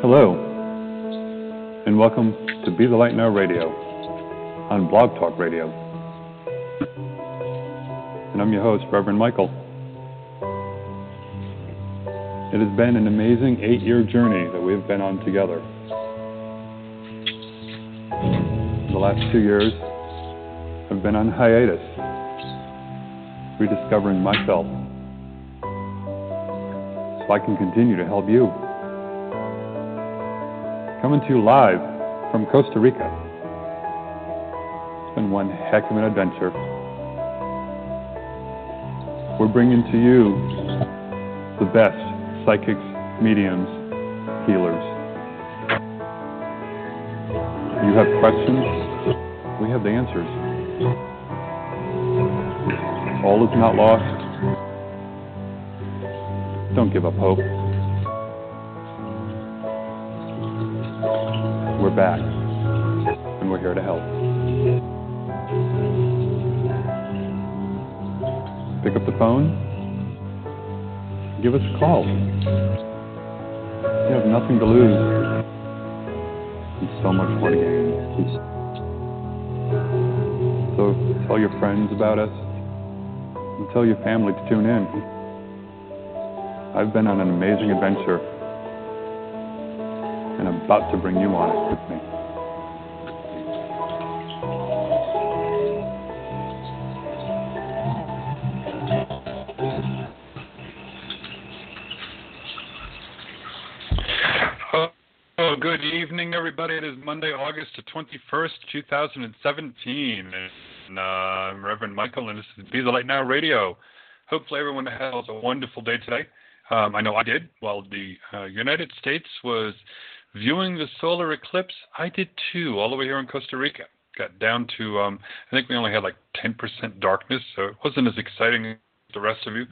Hello, and welcome to Be the Light Now Radio on Blog Talk Radio. And I'm your host, Reverend Michael. It has been an amazing eight year journey that we've been on together. The last two years have been on hiatus, rediscovering myself so I can continue to help you. Coming to you live from Costa Rica. It's been one heck of an adventure. We're bringing to you the best psychics, mediums, healers. You have questions, we have the answers. All is not lost. Don't give up hope. We're back, and we're here to help. Pick up the phone, give us a call. You have nothing to lose and so much more to gain. So tell your friends about us tell your family to tune in. I've been on an amazing adventure and I'm about to bring you on it with me. Oh, good evening, everybody. It is Monday, August the 21st, 2017. And uh, I'm Reverend Michael, and this is Be the Light Now Radio. Hopefully, everyone has a wonderful day today. Um, I know I did. While the uh, United States was viewing the solar eclipse, I did too, all the way here in Costa Rica. Got down to, um, I think we only had like 10% darkness, so it wasn't as exciting as the rest of you.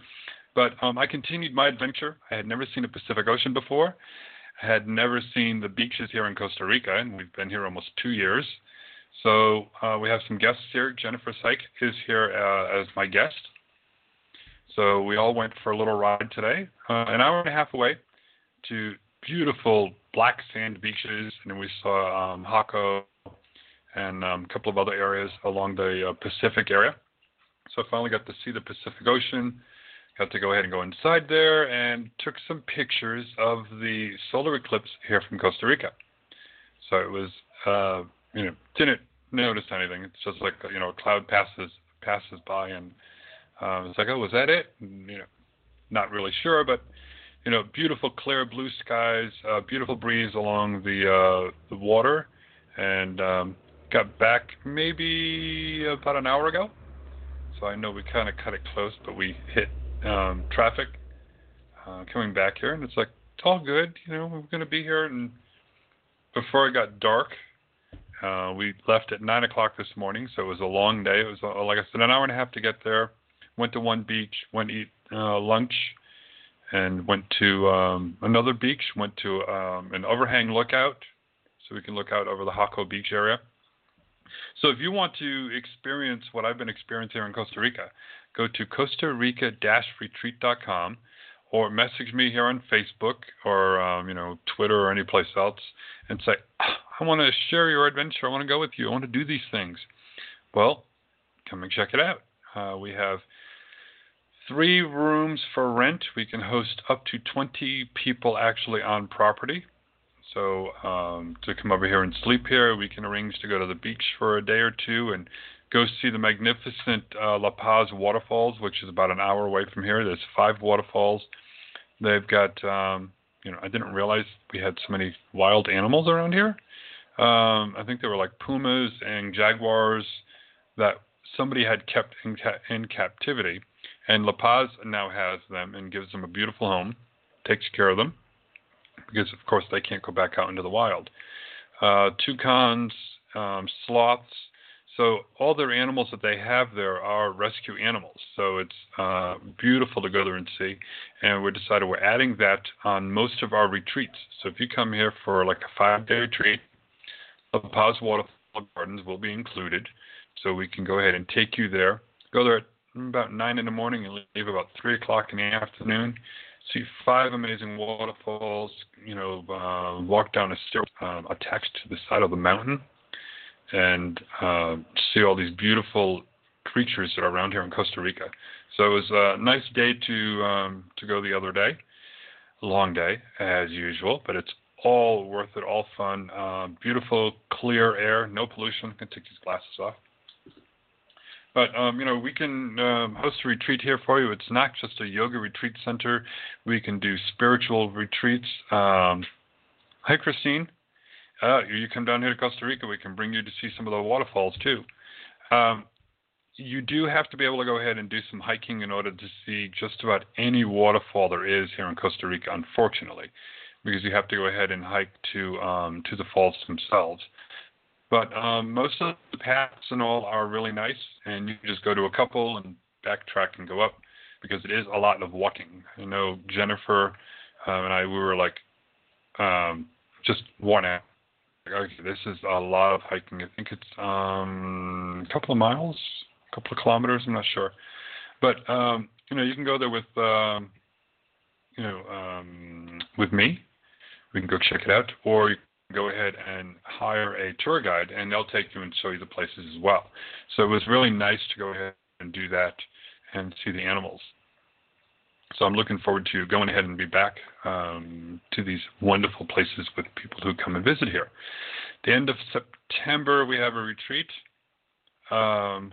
But um, I continued my adventure. I had never seen the Pacific Ocean before I had never seen the beaches here in Costa Rica, and we've been here almost two years. So uh, we have some guests here. Jennifer Syke is here uh, as my guest. So we all went for a little ride today, uh, an hour and a half away, to beautiful black sand beaches, and then we saw um, Jaco and um, a couple of other areas along the uh, Pacific area. So I finally got to see the Pacific Ocean got to go ahead and go inside there and took some pictures of the solar eclipse here from Costa Rica. So it was, uh, you know, didn't notice anything. It's just like you know, a cloud passes passes by, and uh, it's like, oh, was that it? And, you know, not really sure, but you know, beautiful clear blue skies, uh, beautiful breeze along the uh, the water, and um, got back maybe about an hour ago. So I know we kind of cut it close, but we hit um, traffic uh, coming back here, and it's like it's all good. You know, we're going to be here. And before it got dark, uh, we left at nine o'clock this morning, so it was a long day. It was uh, like I said, an hour and a half to get there. Went to one beach, went to eat uh, lunch, and went to um, another beach. Went to um, an overhang lookout, so we can look out over the Jaco Beach area. So if you want to experience what I've been experiencing here in Costa Rica, go to Costa Rica-retreat.com or message me here on Facebook or um, you know Twitter or any place else and say, I want to share your adventure. I want to go with you. I want to do these things. Well, come and check it out. Uh, we have three rooms for rent. We can host up to 20 people actually on property. So um, to come over here and sleep here, we can arrange to go to the beach for a day or two and go see the magnificent uh, La Paz waterfalls, which is about an hour away from here. There's five waterfalls. They've got, um, you know, I didn't realize we had so many wild animals around here. Um, I think they were like pumas and jaguars that somebody had kept in, ca- in captivity. And La Paz now has them and gives them a beautiful home, takes care of them, because of course they can't go back out into the wild. Uh, toucans, um, sloths, so all their animals that they have there are rescue animals. So it's uh, beautiful to go there and see. And we decided we're adding that on most of our retreats. So if you come here for like a five-day retreat, the Paz Waterfall Gardens will be included. So we can go ahead and take you there. Go there at about nine in the morning and leave about three o'clock in the afternoon. See five amazing waterfalls. You know, uh, walk down a stair uh, attached to the side of the mountain, and uh, see all these beautiful creatures that are around here in Costa Rica. So it was a nice day to um, to go the other day. Long day as usual, but it's all worth it, all fun. Uh, beautiful, clear air, no pollution. I can take these glasses off. But um, you know, we can um, host a retreat here for you. It's not just a yoga retreat center. We can do spiritual retreats. Um, hi, Christine. Uh, you come down here to Costa Rica, we can bring you to see some of the waterfalls too. Um, you do have to be able to go ahead and do some hiking in order to see just about any waterfall there is here in Costa Rica, unfortunately, because you have to go ahead and hike to um, to the falls themselves. But um, most of the paths and all are really nice, and you just go to a couple and backtrack and go up because it is a lot of walking. I know Jennifer um, and I we were like um, just worn out. Okay, this is a lot of hiking. I think it's um, a couple of miles, a couple of kilometers. I'm not sure, but um, you know you can go there with um, you know um, with me. We can go check it out, or you go ahead and hire a tour guide, and they'll take you and show you the places as well. So it was really nice to go ahead and do that and see the animals. So I'm looking forward to going ahead and be back um, to these wonderful places with people who come and visit here. The end of September, we have a retreat. Um,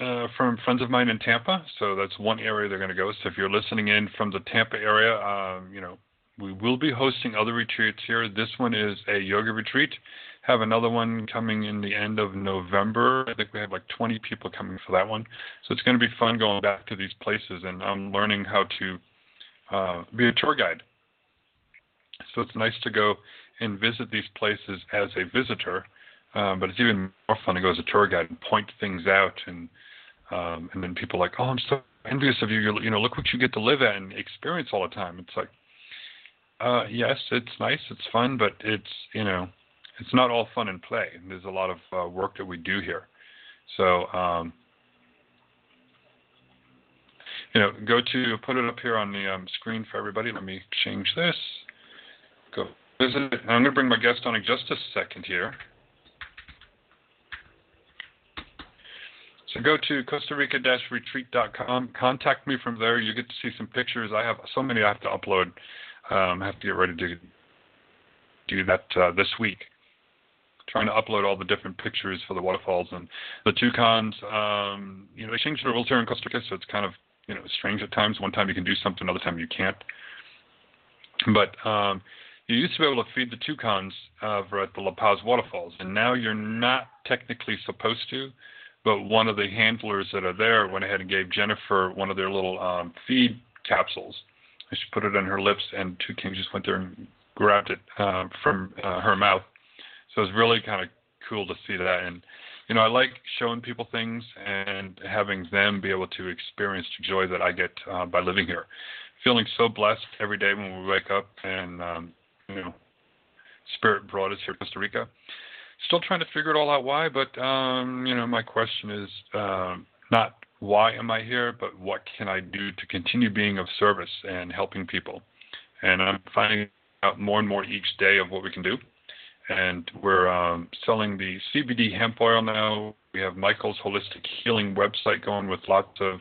uh, from friends of mine in Tampa, so that's one area they're going to go. So if you're listening in from the Tampa area, um, you know we will be hosting other retreats here. This one is a yoga retreat. Have another one coming in the end of November. I think we have like 20 people coming for that one. So it's going to be fun going back to these places, and I'm learning how to uh, be a tour guide. So it's nice to go and visit these places as a visitor, um, but it's even more fun to go as a tour guide and point things out, and um, and then people are like, oh, I'm so envious of you. You're, you know, look what you get to live at and experience all the time. It's like uh, yes, it's nice, it's fun, but it's you know, it's not all fun and play. There's a lot of uh, work that we do here. So, um, you know, go to put it up here on the um, screen for everybody. Let me change this. Go visit it. I'm going to bring my guest on in just a second here. So go to Costa Rica-retreat.com. Contact me from there. You get to see some pictures. I have so many I have to upload. Um, I have to get ready to do that uh, this week. Trying to upload all the different pictures for the waterfalls and the toucans. Um, you know, they changed the rules here in Costa Rica, so it's kind of you know strange at times. One time you can do something, another time you can't. But um, you used to be able to feed the toucans uh, at the La Paz waterfalls, and now you're not technically supposed to. But one of the handlers that are there went ahead and gave Jennifer one of their little um, feed capsules she put it on her lips, and two toucans just went there and grabbed it uh, from uh, her mouth. So it's really kind of cool to see that. And you know, I like showing people things and having them be able to experience the joy that I get uh, by living here. Feeling so blessed every day when we wake up, and um, you know, Spirit brought us here to Costa Rica. Still trying to figure it all out why, but um, you know, my question is uh, not why am I here, but what can I do to continue being of service and helping people? And I'm finding out more and more each day of what we can do. And we're um, selling the CBD hemp oil now. We have Michael's Holistic Healing website going with lots of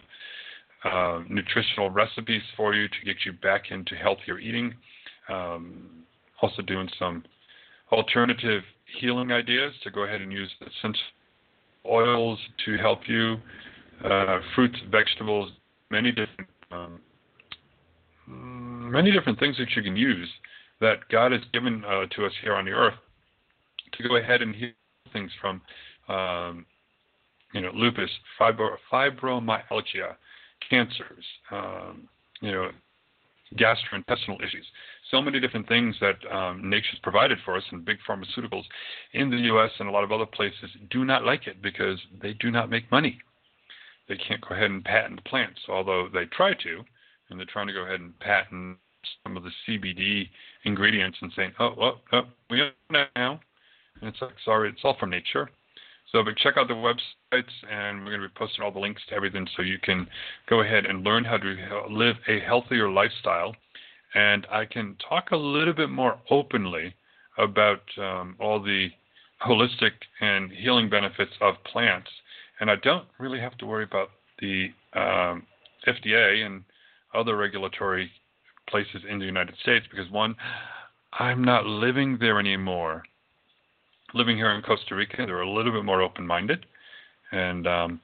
uh, nutritional recipes for you to get you back into healthier eating. Um, also doing some alternative healing ideas to go ahead and use essential oils to help you uh, fruits, vegetables, many different um, many different things that you can use that God has given uh, to us here on the earth to go ahead and heal things from um, you know lupus, fibro, fibromyalgia, cancers, um, you know gastrointestinal issues. So many different things that um, nature's provided for us, and big pharmaceuticals in the U.S. and a lot of other places do not like it because they do not make money they can't go ahead and patent plants, although they try to, and they're trying to go ahead and patent some of the CBD ingredients and saying, oh, well, oh, we own that now. It's like, sorry, it's all from nature. So, but check out the websites, and we're going to be posting all the links to everything so you can go ahead and learn how to live a healthier lifestyle. And I can talk a little bit more openly about um, all the holistic and healing benefits of plants. And I don't really have to worry about the um, FDA and other regulatory places in the United States because, one, I'm not living there anymore. Living here in Costa Rica, they're a little bit more open minded. And um,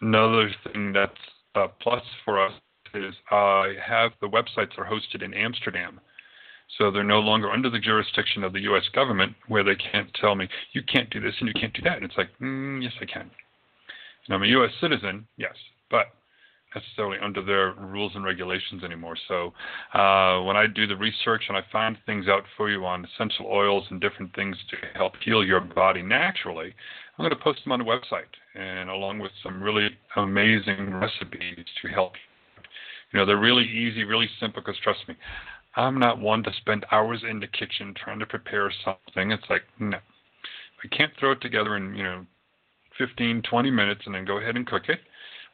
another thing that's a plus for us is I have the websites are hosted in Amsterdam. So they're no longer under the jurisdiction of the U.S. government where they can't tell me, you can't do this and you can't do that. And it's like, mm, yes, I can. And I'm a U.S. citizen, yes, but necessarily under their rules and regulations anymore. So uh, when I do the research and I find things out for you on essential oils and different things to help heal your body naturally, I'm going to post them on the website and along with some really amazing recipes to help. You know, they're really easy, really simple because trust me, I'm not one to spend hours in the kitchen trying to prepare something. It's like, no. I can't throw it together in, you know, 15, 20 minutes and then go ahead and cook it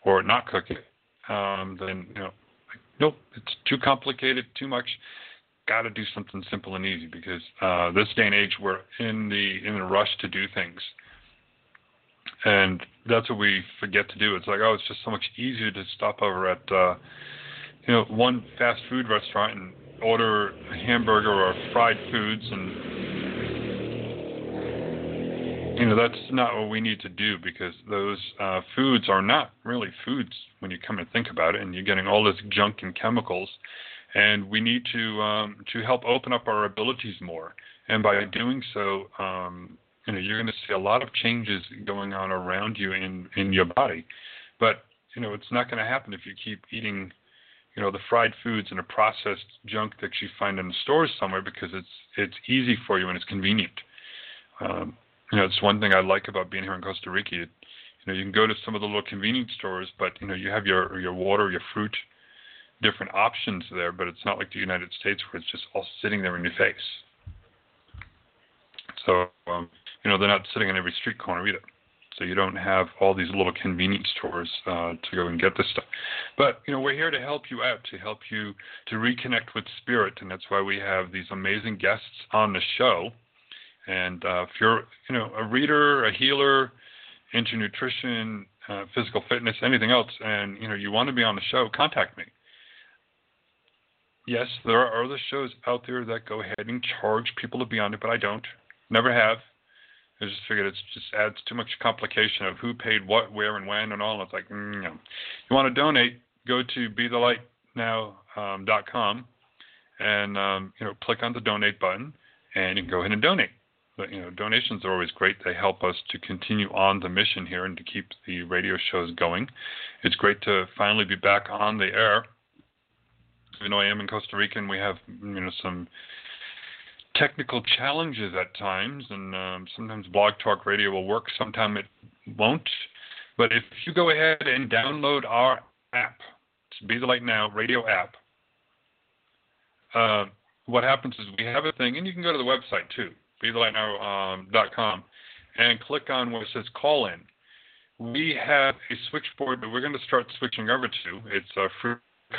or not cook it. Um, then, you know, nope, it's too complicated, too much. Got to do something simple and easy because uh, this day and age we're in the in the rush to do things, and that's what we forget to do. It's like, oh, it's just so much easier to stop over at, uh, you know, one fast food restaurant and order a hamburger or fried foods and you know that's not what we need to do because those uh, foods are not really foods when you come and think about it and you're getting all this junk and chemicals. And we need to um, to help open up our abilities more. And by doing so um, you know you're going to see a lot of changes going on around you in in your body. But you know it's not going to happen if you keep eating you know the fried foods and the processed junk that you find in the stores somewhere because it's it's easy for you and it's convenient. Um, you know, it's one thing I like about being here in Costa Rica. You, know, you can go to some of the little convenience stores, but you know, you have your your water, your fruit, different options there. But it's not like the United States where it's just all sitting there in your face. So, um, you know, they're not sitting on every street corner either so you don't have all these little convenience stores uh, to go and get this stuff. But you know, we're here to help you out, to help you to reconnect with spirit, and that's why we have these amazing guests on the show. And uh, if you're, you know, a reader, a healer, into nutrition, uh, physical fitness, anything else, and you know, you want to be on the show, contact me. Yes, there are other shows out there that go ahead and charge people to be on it, but I don't. Never have. I just figured it just adds too much complication of who paid what, where, and when, and all. It's like, mm, you, you want to donate, go to BeTheLightNow.com um, and um, you know click on the donate button, and you can go ahead and donate. But you know, donations are always great. They help us to continue on the mission here and to keep the radio shows going. It's great to finally be back on the air. You know, I am in Costa Rica and we have you know some technical challenges at times, and um, sometimes Blog Talk Radio will work, sometimes it won't. But if you go ahead and download our app, it's Be the Light Now radio app, uh, what happens is we have a thing, and you can go to the website too, BeTheLightNow.com, um, and click on where it says call in. We have a switchboard that we're going to start switching over to. It's a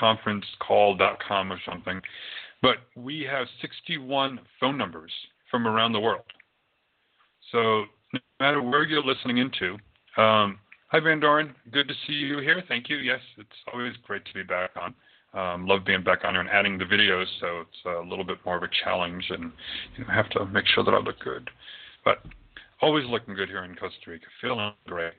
freeconferencecall.com or something. But we have 61 phone numbers from around the world. So no matter where you're listening into, um, hi Van Doren, good to see you here. Thank you. Yes, it's always great to be back on. Um, love being back on here and adding the videos, so it's a little bit more of a challenge, and you know, have to make sure that I look good. But always looking good here in Costa Rica, feeling great.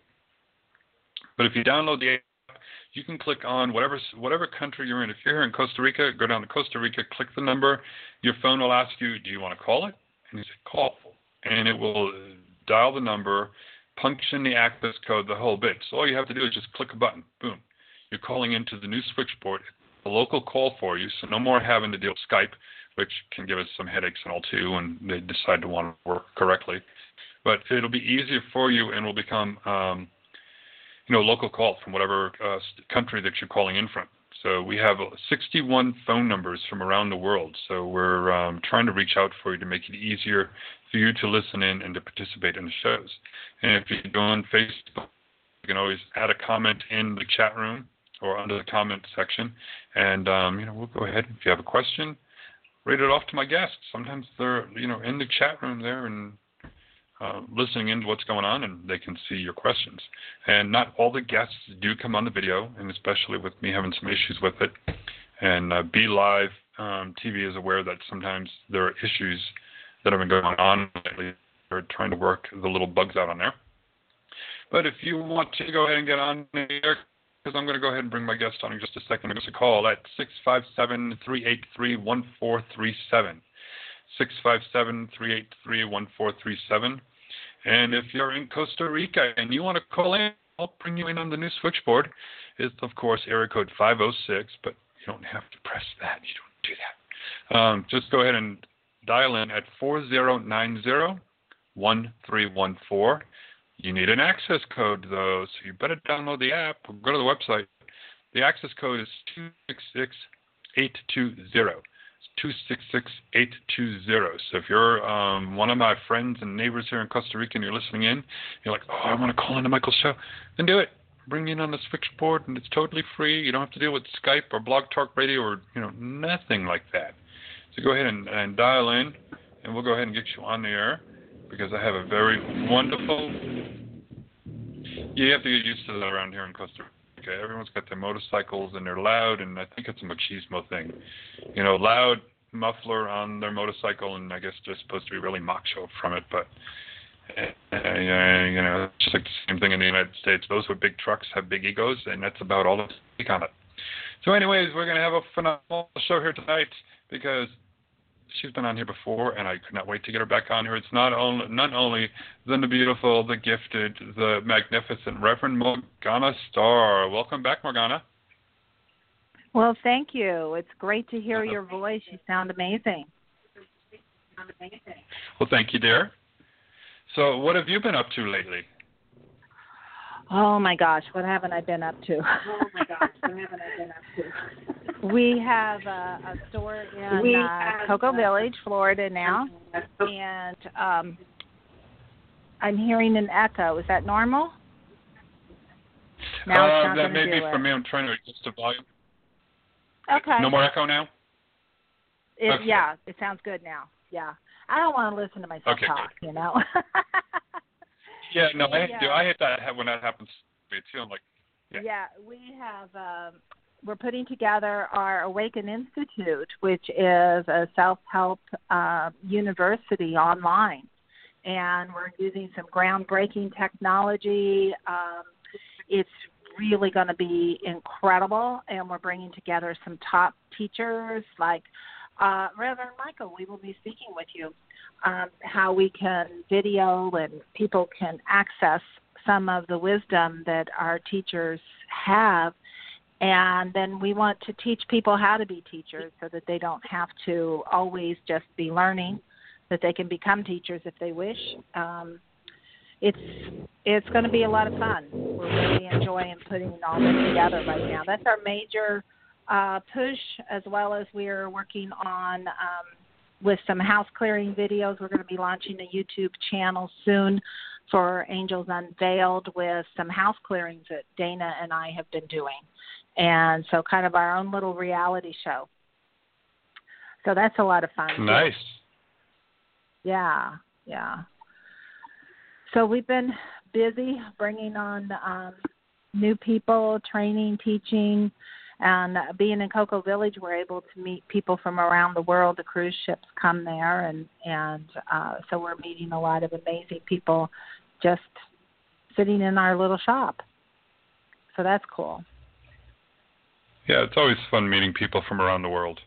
But if you download the app, you can click on whatever whatever country you're in. If you're here in Costa Rica, go down to Costa Rica, click the number. Your phone will ask you, "Do you want to call it?" And you say, "Call," and it will dial the number, punch in the access code, the whole bit. So all you have to do is just click a button. Boom, you're calling into the new switchboard. A local call for you, so no more having to deal with Skype, which can give us some headaches and all too, when they decide to want to work correctly. But it'll be easier for you and will become um, you know, local call from whatever uh, country that you're calling in from. So we have 61 phone numbers from around the world. So we're um, trying to reach out for you to make it easier for you to listen in and to participate in the shows. And if you go on Facebook, you can always add a comment in the chat room or under the comment section, and um, you know we'll go ahead. If you have a question, read it off to my guests. Sometimes they're you know in the chat room there and uh, listening into what's going on, and they can see your questions. And not all the guests do come on the video, and especially with me having some issues with it. And uh, Be Live um, TV is aware that sometimes there are issues that have been going on lately. They're trying to work the little bugs out on there. But if you want to go ahead and get on there, because I'm going to go ahead and bring my guest on in just a second. Give us a call at 657 383 1437. 657 383 1437. And if you're in Costa Rica and you want to call in, I'll bring you in on the new switchboard. It's, of course, area code 506, but you don't have to press that. You don't do that. Um, just go ahead and dial in at 4090 1314. You need an access code, though, so you better download the app or go to the website. The access code is 266820. 266820. So if you're um, one of my friends and neighbors here in Costa Rica and you're listening in, you're like, oh, I want to call into Michael's show, then do it. Bring in on the switchboard, and it's totally free. You don't have to deal with Skype or Blog Talk Radio or you know nothing like that. So go ahead and, and dial in, and we'll go ahead and get you on the air because I have a very wonderful. You have to get used to that around here in Costa Rica. Everyone's got their motorcycles and they're loud, and I think it's a machismo thing. You know, loud muffler on their motorcycle, and I guess they're supposed to be really macho from it, but. Uh, you know, it's just like the same thing in the United States. Those with big trucks have big egos, and that's about all that's on it. So, anyways, we're going to have a phenomenal show here tonight because she's been on here before, and I could not wait to get her back on here. It's not only not only the beautiful, the gifted, the magnificent Reverend Morgana Starr. Welcome back, Morgana. Well, thank you. It's great to hear uh-huh. your voice. You sound amazing. Well, thank you, dear. So, what have you been up to lately? Oh my gosh, what haven't I been up to? oh my gosh, what haven't I been up to? We have a, a store in we uh, Cocoa Village, Florida now, and um, I'm hearing an echo. Is that normal? Now uh, that may be for me. I'm trying to adjust the volume. Okay. No more echo now. It, okay. Yeah, it sounds good now. Yeah, I don't want to listen to myself okay, talk. Good. You know. Yeah, no, I yeah. do. I hate that when that happens to me too. I'm like, yeah. Yeah, we have. Um, we're putting together our Awaken Institute, which is a self-help uh, university online, and we're using some groundbreaking technology. Um, it's really going to be incredible, and we're bringing together some top teachers like uh, Reverend Michael. We will be speaking with you um, how we can video and people can access some of the wisdom that our teachers have. And then we want to teach people how to be teachers so that they don't have to always just be learning, that they can become teachers if they wish. Um, it's it's going to be a lot of fun. We're really enjoying putting all this together right now. That's our major uh, push, as well as we're working on um, with some house clearing videos. We're going to be launching a YouTube channel soon for Angels Unveiled with some house clearings that Daena and I have been doing. And so, kind of our own little reality show. So, that's a lot of fun. Nice. Yeah, yeah. So, we've been busy bringing on um, new people, training, teaching and being in Cocoa Village, we're able to meet people from around the world. The cruise ships come there, and and uh, so we're meeting a lot of amazing people, just sitting in our little shop. So that's cool. Yeah, it's always fun meeting people from around the world.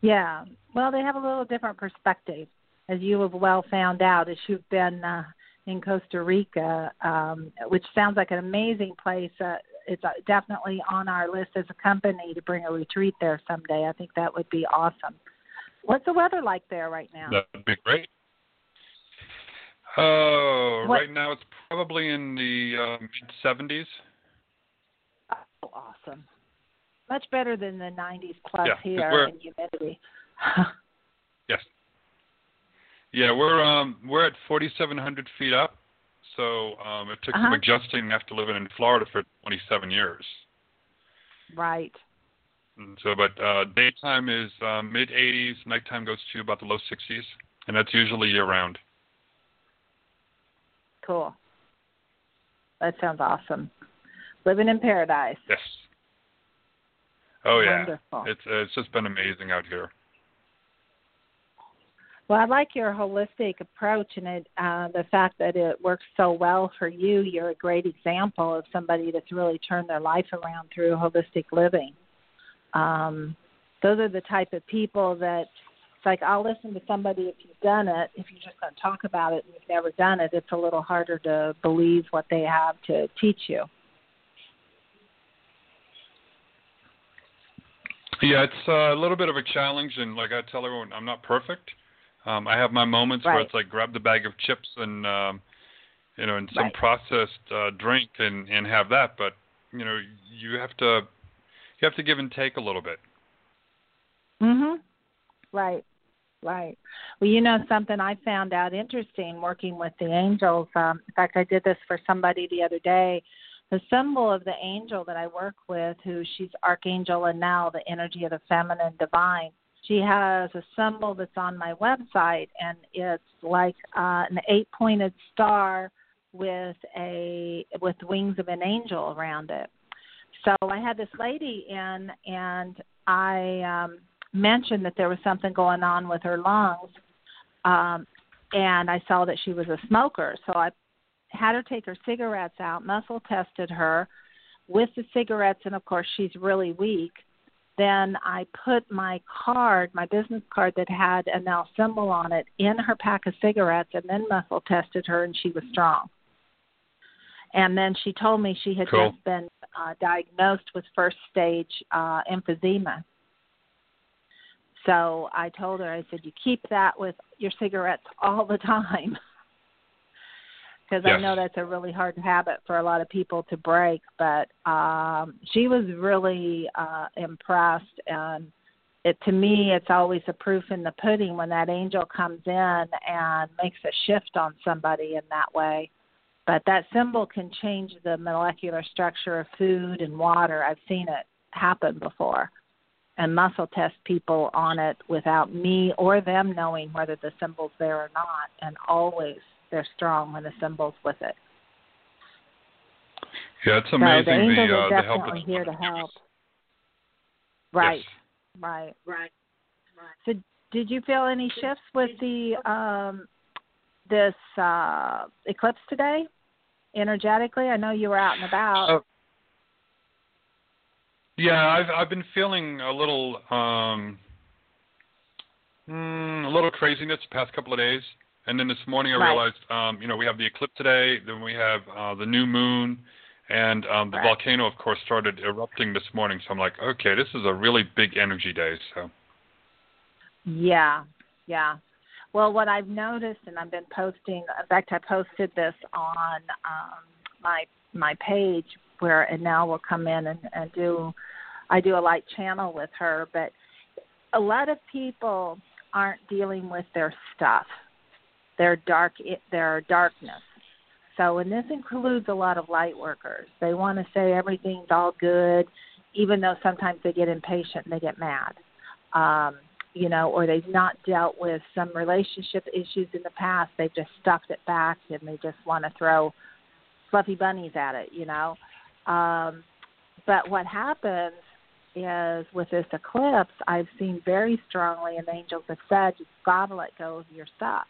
Yeah, well, they have a little different perspective, as you have well found out as you've been uh, in Costa Rica, um, which sounds like an amazing place. Uh, it's uh, definitely on our list as a company to bring a retreat there someday. I think that would be awesome. What's the weather like there right now? That'd be great. Oh, what? right now it's probably in the uh, mid 70s. Oh, awesome. much better than the 90s plus Yeah, here in humidity. Yes. Yeah, we're um we're at 4,700 feet up, so um it took some Uh-huh. adjusting after living in Florida for 27 years. right. And so, but uh, daytime is um, mid 80s, nighttime goes to about the low 60s, and that's usually year round. Cool. That sounds awesome. Living in paradise. Yes. Oh yeah, Wonderful. it's uh, it's just been amazing out here. Well, I like your holistic approach and it, uh, the fact that it works so well for you. You're a great example of somebody that's really turned their life around through holistic living. Um, those are the type of people that it's like I'll listen to somebody if you've done it. If you're just going to talk about it and you've never done it, it's a little harder to believe what they have to teach you. Yeah, it's uh, a little bit of a challenge, and like I tell everyone, I'm not perfect. Um, I have my moments where it's like grab the bag of chips and um, you know, and some Right. processed uh, drink and and have that. But you know, you have to you have to give and take a little bit. Mhm. Right. Right. Well, you know something I found out interesting working with the angels. Um, in fact, I did this for somebody the other day. The symbol of the angel that I work with, who she's Archangel Anael the energy of the feminine divine. She has a symbol that's on my website, and it's like uh, an eight-pointed star with a with wings of an angel around it. So I had this lady in, and I um, mentioned that there was something going on with her lungs, um, and I saw that she was a smoker. So I had her take her cigarettes out, muscle tested her with the cigarettes, and of course she's really weak. Then I put my card, my business card that had Anael symbol on it, in her pack of cigarettes, and then muscle tested her, and she was strong. And then she told me she had Cool. just been uh, diagnosed with first stage uh, emphysema. So I told her, I said, you keep that with your cigarettes all the time. Because I know that's a really hard habit for a lot of people to break. But um, she was really uh, impressed. And it, to me, it's always a proof in the pudding when that angel comes in and makes a shift on somebody in that way. But that symbol can change the molecular structure of food and water. I've seen it happen before and muscle test people on it without me or them knowing whether the symbol's there or not. And always they're strong when the symbol's with it. Yeah, it's so amazing the angels the are uh, the help definitely that's here to help. Right, Yes. right. Right. So did you feel any shifts with the um this uh eclipse today? Energetically? I know you were out and about. Uh, Yeah, I've I've been feeling a little um mm, a little craziness the past couple of days. And then this morning I Right. realized um, you know, we have the eclipse today, then we have uh the new moon and um the Right. volcano of course started erupting this morning. So I'm like, okay, this is a really big energy day, so Yeah, yeah. Well, what I've noticed, and I've been posting. In fact, I posted this on um, my my page where Anael will come in and, and do. I do a light channel with her, but a lot of people aren't dealing with their stuff, their dark, their darkness. So, and this includes a lot of light workers. They want to say everything's all good, even though sometimes they get impatient and they get mad. Um, you know, or they've not dealt with some relationship issues in the past. They've just stuffed it back and they just want to throw fluffy bunnies at it, you know. Um, but what happens is with this eclipse, I've seen very strongly, and angels have said, got to let go of your stuff.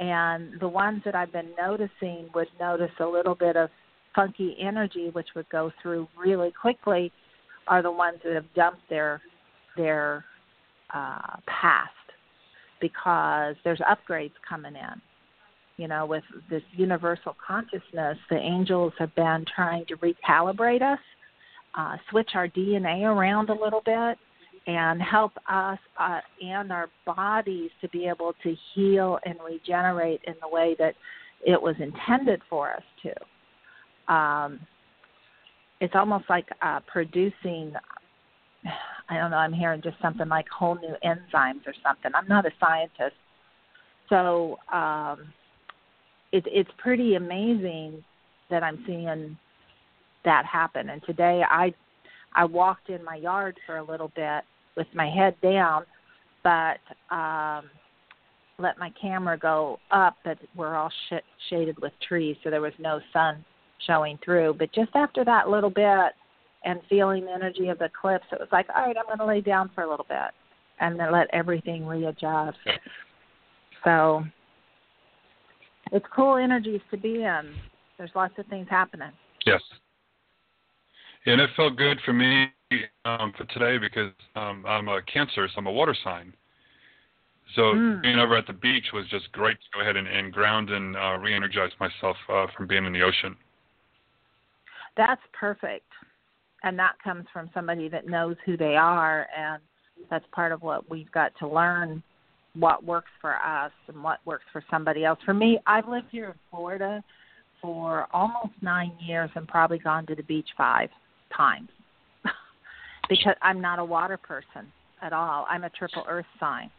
And the ones that I've been noticing would notice a little bit of funky energy, which would go through really quickly, are the ones that have dumped their their uh, past because there's upgrades coming in. You know, with this universal consciousness, the angels have been trying to recalibrate us, uh, switch our DNA around a little bit, and help us uh, and our bodies to be able to heal and regenerate in the way that it was intended for us to. Um, it's almost like uh, producing I don't know, I'm hearing just something like whole new enzymes or something. I'm not a scientist. So um it, it's pretty amazing that I'm seeing that happen. And today I I walked in my yard for a little bit with my head down, but um let my camera go up, but we're all sh- shaded with trees, so there was no sun showing through. But just after that little bit and feeling the energy of the eclipse, it was like, all right, I'm going to lay down for a little bit and then let everything readjust. So it's cool energies to be in. There's lots of things happening. Yes. And it felt good for me um, for today because um, I'm a Cancer, so I'm a water sign. So Mm. being over at the beach was just great to go ahead and, and ground and uh, re-energize myself uh, from being in the ocean. That's perfect. And that comes from somebody that knows who they are and that's part of what we've got to learn what works for us and what works for somebody else. For me, I've lived here in Florida for almost 9 years and probably gone to the beach 5 times. because I'm not a water person at all. I'm a triple earth sign.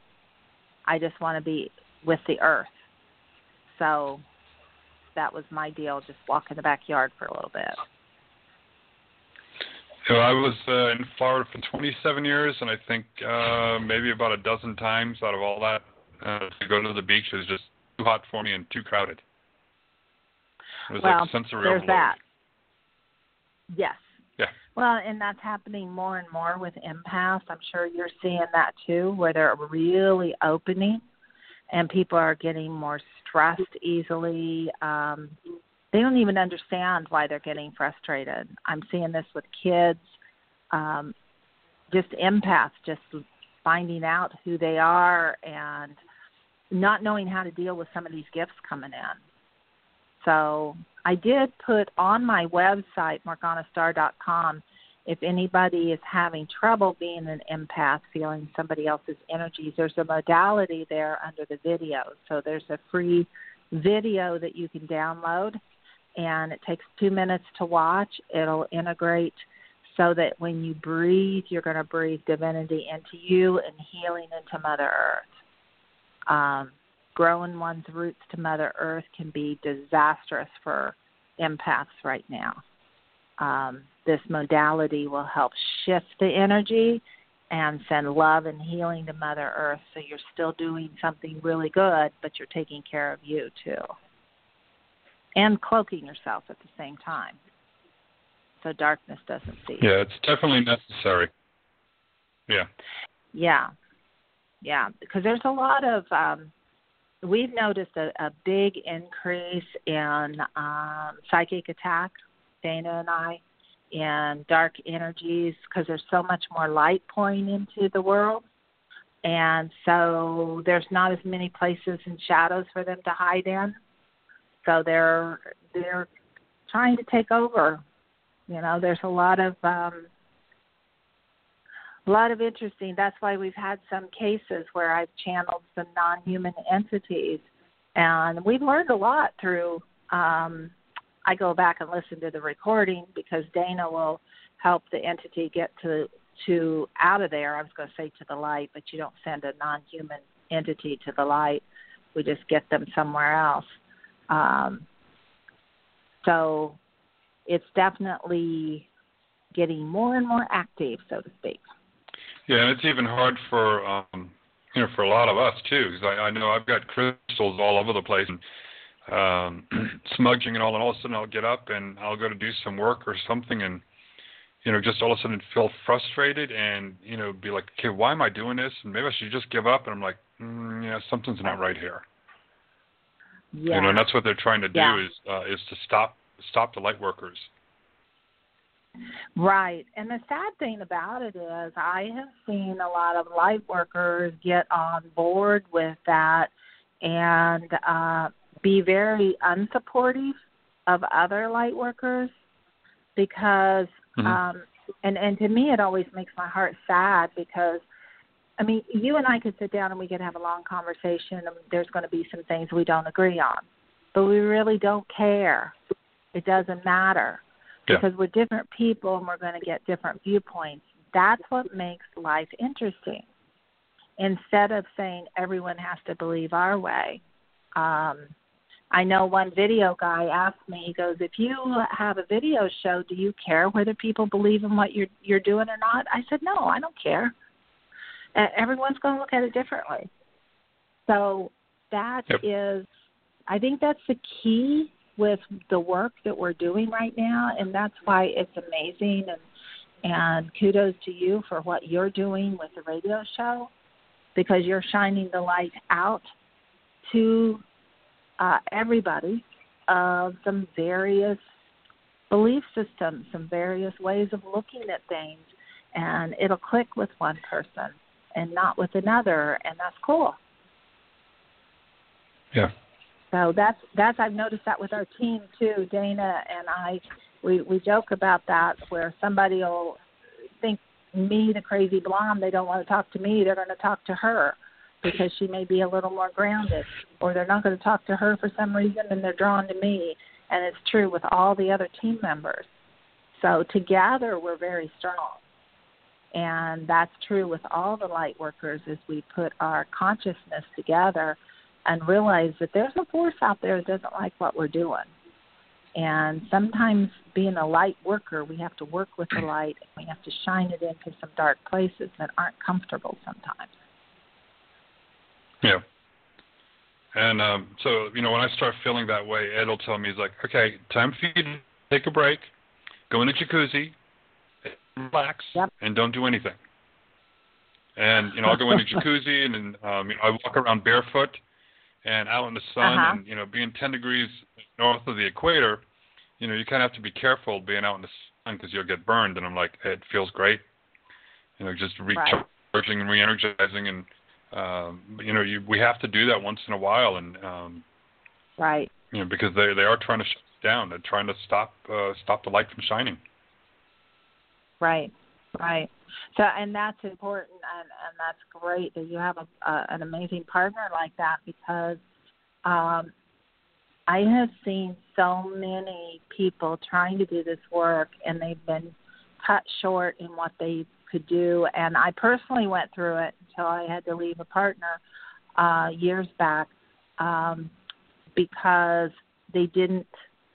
I just want to be with the earth. So that was my deal, just walk in the backyard for a little bit. So I was uh, in Florida for 27 years, and I think uh, maybe about a dozen times out of all that uh, to go to the beach was just too hot for me and too crowded. It was well, like sensory there's overload. that. Yes. Well, and that's happening more and more with empaths. I'm sure you're seeing that too, where they're really opening, and people are getting more stressed easily. Um, they don't even understand why they're getting frustrated. I'm seeing this with kids, um, just empaths, just finding out who they are and not knowing how to deal with some of these gifts coming in. So I did put on my website, morganastarr.com, if anybody is having trouble being an empath, feeling somebody else's energies, there's a modality there under the video. So there's a free video that you can download, and it takes two minutes to watch. It'll integrate so that when you breathe, you're going to breathe divinity into you and healing into Mother Earth. Um, growing one's roots to Mother Earth can be disastrous for empaths right now. Um, this modality will help shift the energy and send love and healing to Mother Earth so you're still doing something really good, but you're taking care of you too. And cloaking yourself at the same time so darkness doesn't see. Yeah, it's definitely necessary. Yeah. Yeah. Yeah, because there's a lot of um we've noticed a, a big increase in um psychic attack, Daena and I, and dark energies because there's so much more light pouring into the world. And so there's not as many places and shadows for them to hide in. So they're they're trying to take over. You know, there's a lot of um a lot of interesting. That's why we've had some cases where I've channeled some non-human entities, and we've learned a lot through. Um, I go back and listen to the recording because Daena will help the entity get to to out of there. I was going to say to the light, but you don't send a non-human entity to the light. We just get them somewhere else. Um, so it's definitely getting more and more active, so to speak. Yeah, and it's even hard for um, you know for a lot of us too, because I, I know I've got crystals all over the place and um, smudging and all, and all of a sudden I'll get up and I'll go to do some work or something, and you know just all of a sudden feel frustrated and you know be like, okay, why am I doing this? And maybe I should just give up. And I'm like, mm, yeah, something's not right here. Yeah. You know, and that's what they're trying to do Yeah. is uh, is to stop stop the light workers. Right. And the sad thing about it is I have seen a lot of light workers get on board with that and uh be very unsupportive of other light workers because Mhm. um and and to me it always makes my heart sad because I mean, you and I could sit down and we could have a long conversation and there's going to be some things we don't agree on. But we really don't care. It doesn't matter Yeah. because we're different people and we're going to get different viewpoints. that's what makes life interesting. Instead of saying everyone has to believe our way. Um, I know one video guy asked me, he goes, If you have a video show, do you care whether people believe in what you're you're doing or not? I said, No, I don't care. And everyone's gonna look at it differently. So that yep. is I think that's the key with the work that we're doing right now and that's why it's amazing and and kudos to you for what you're doing with the radio show because you're shining the light out to uh, everybody of some various belief systems, some various ways of looking at things, and it'll click with one person and not with another, and that's cool. Yeah. So that's that's I've noticed that with our team too. Daena and I, we we joke about that where somebody will think me the crazy blonde. They don't want to talk to me. They're going to talk to her because she may be a little more grounded, or they're not going to talk to her for some reason and they're drawn to me. And it's true with all the other team members. So together we're very strong. And that's true with all the light workers as we put our consciousness together and realize that there's a force out there that doesn't like what we're doing. And sometimes being a light worker, we have to work with the light and we have to shine it into some dark places that aren't comfortable sometimes. Yeah. And um, so, you know, when I start feeling that way, Ed will tell me, he's like, okay, time for you to take a break, go in the jacuzzi, relax, yep. and don't do anything. And, you know, I'll go in the jacuzzi and, and um, you know, I walk around barefoot and out in the sun uh-huh. and, you know, being 10 degrees north of the equator, you know, you kind of have to be careful being out in the sun because you'll get burned. And I'm like, it feels great. You know, just recharging right. and re-energizing and, um, you know, you, we have to do that once in a while, and um, right, you know, because they they are trying to shut down. They're trying to stop uh, stop the light from shining. Right, right. So, and that's important, and and that's great that you have a, a an amazing partner like that because um, I have seen so many people trying to do this work, and they've been cut short in what they could do. And I personally went through it until I had to leave a partner uh, years back um, because they didn't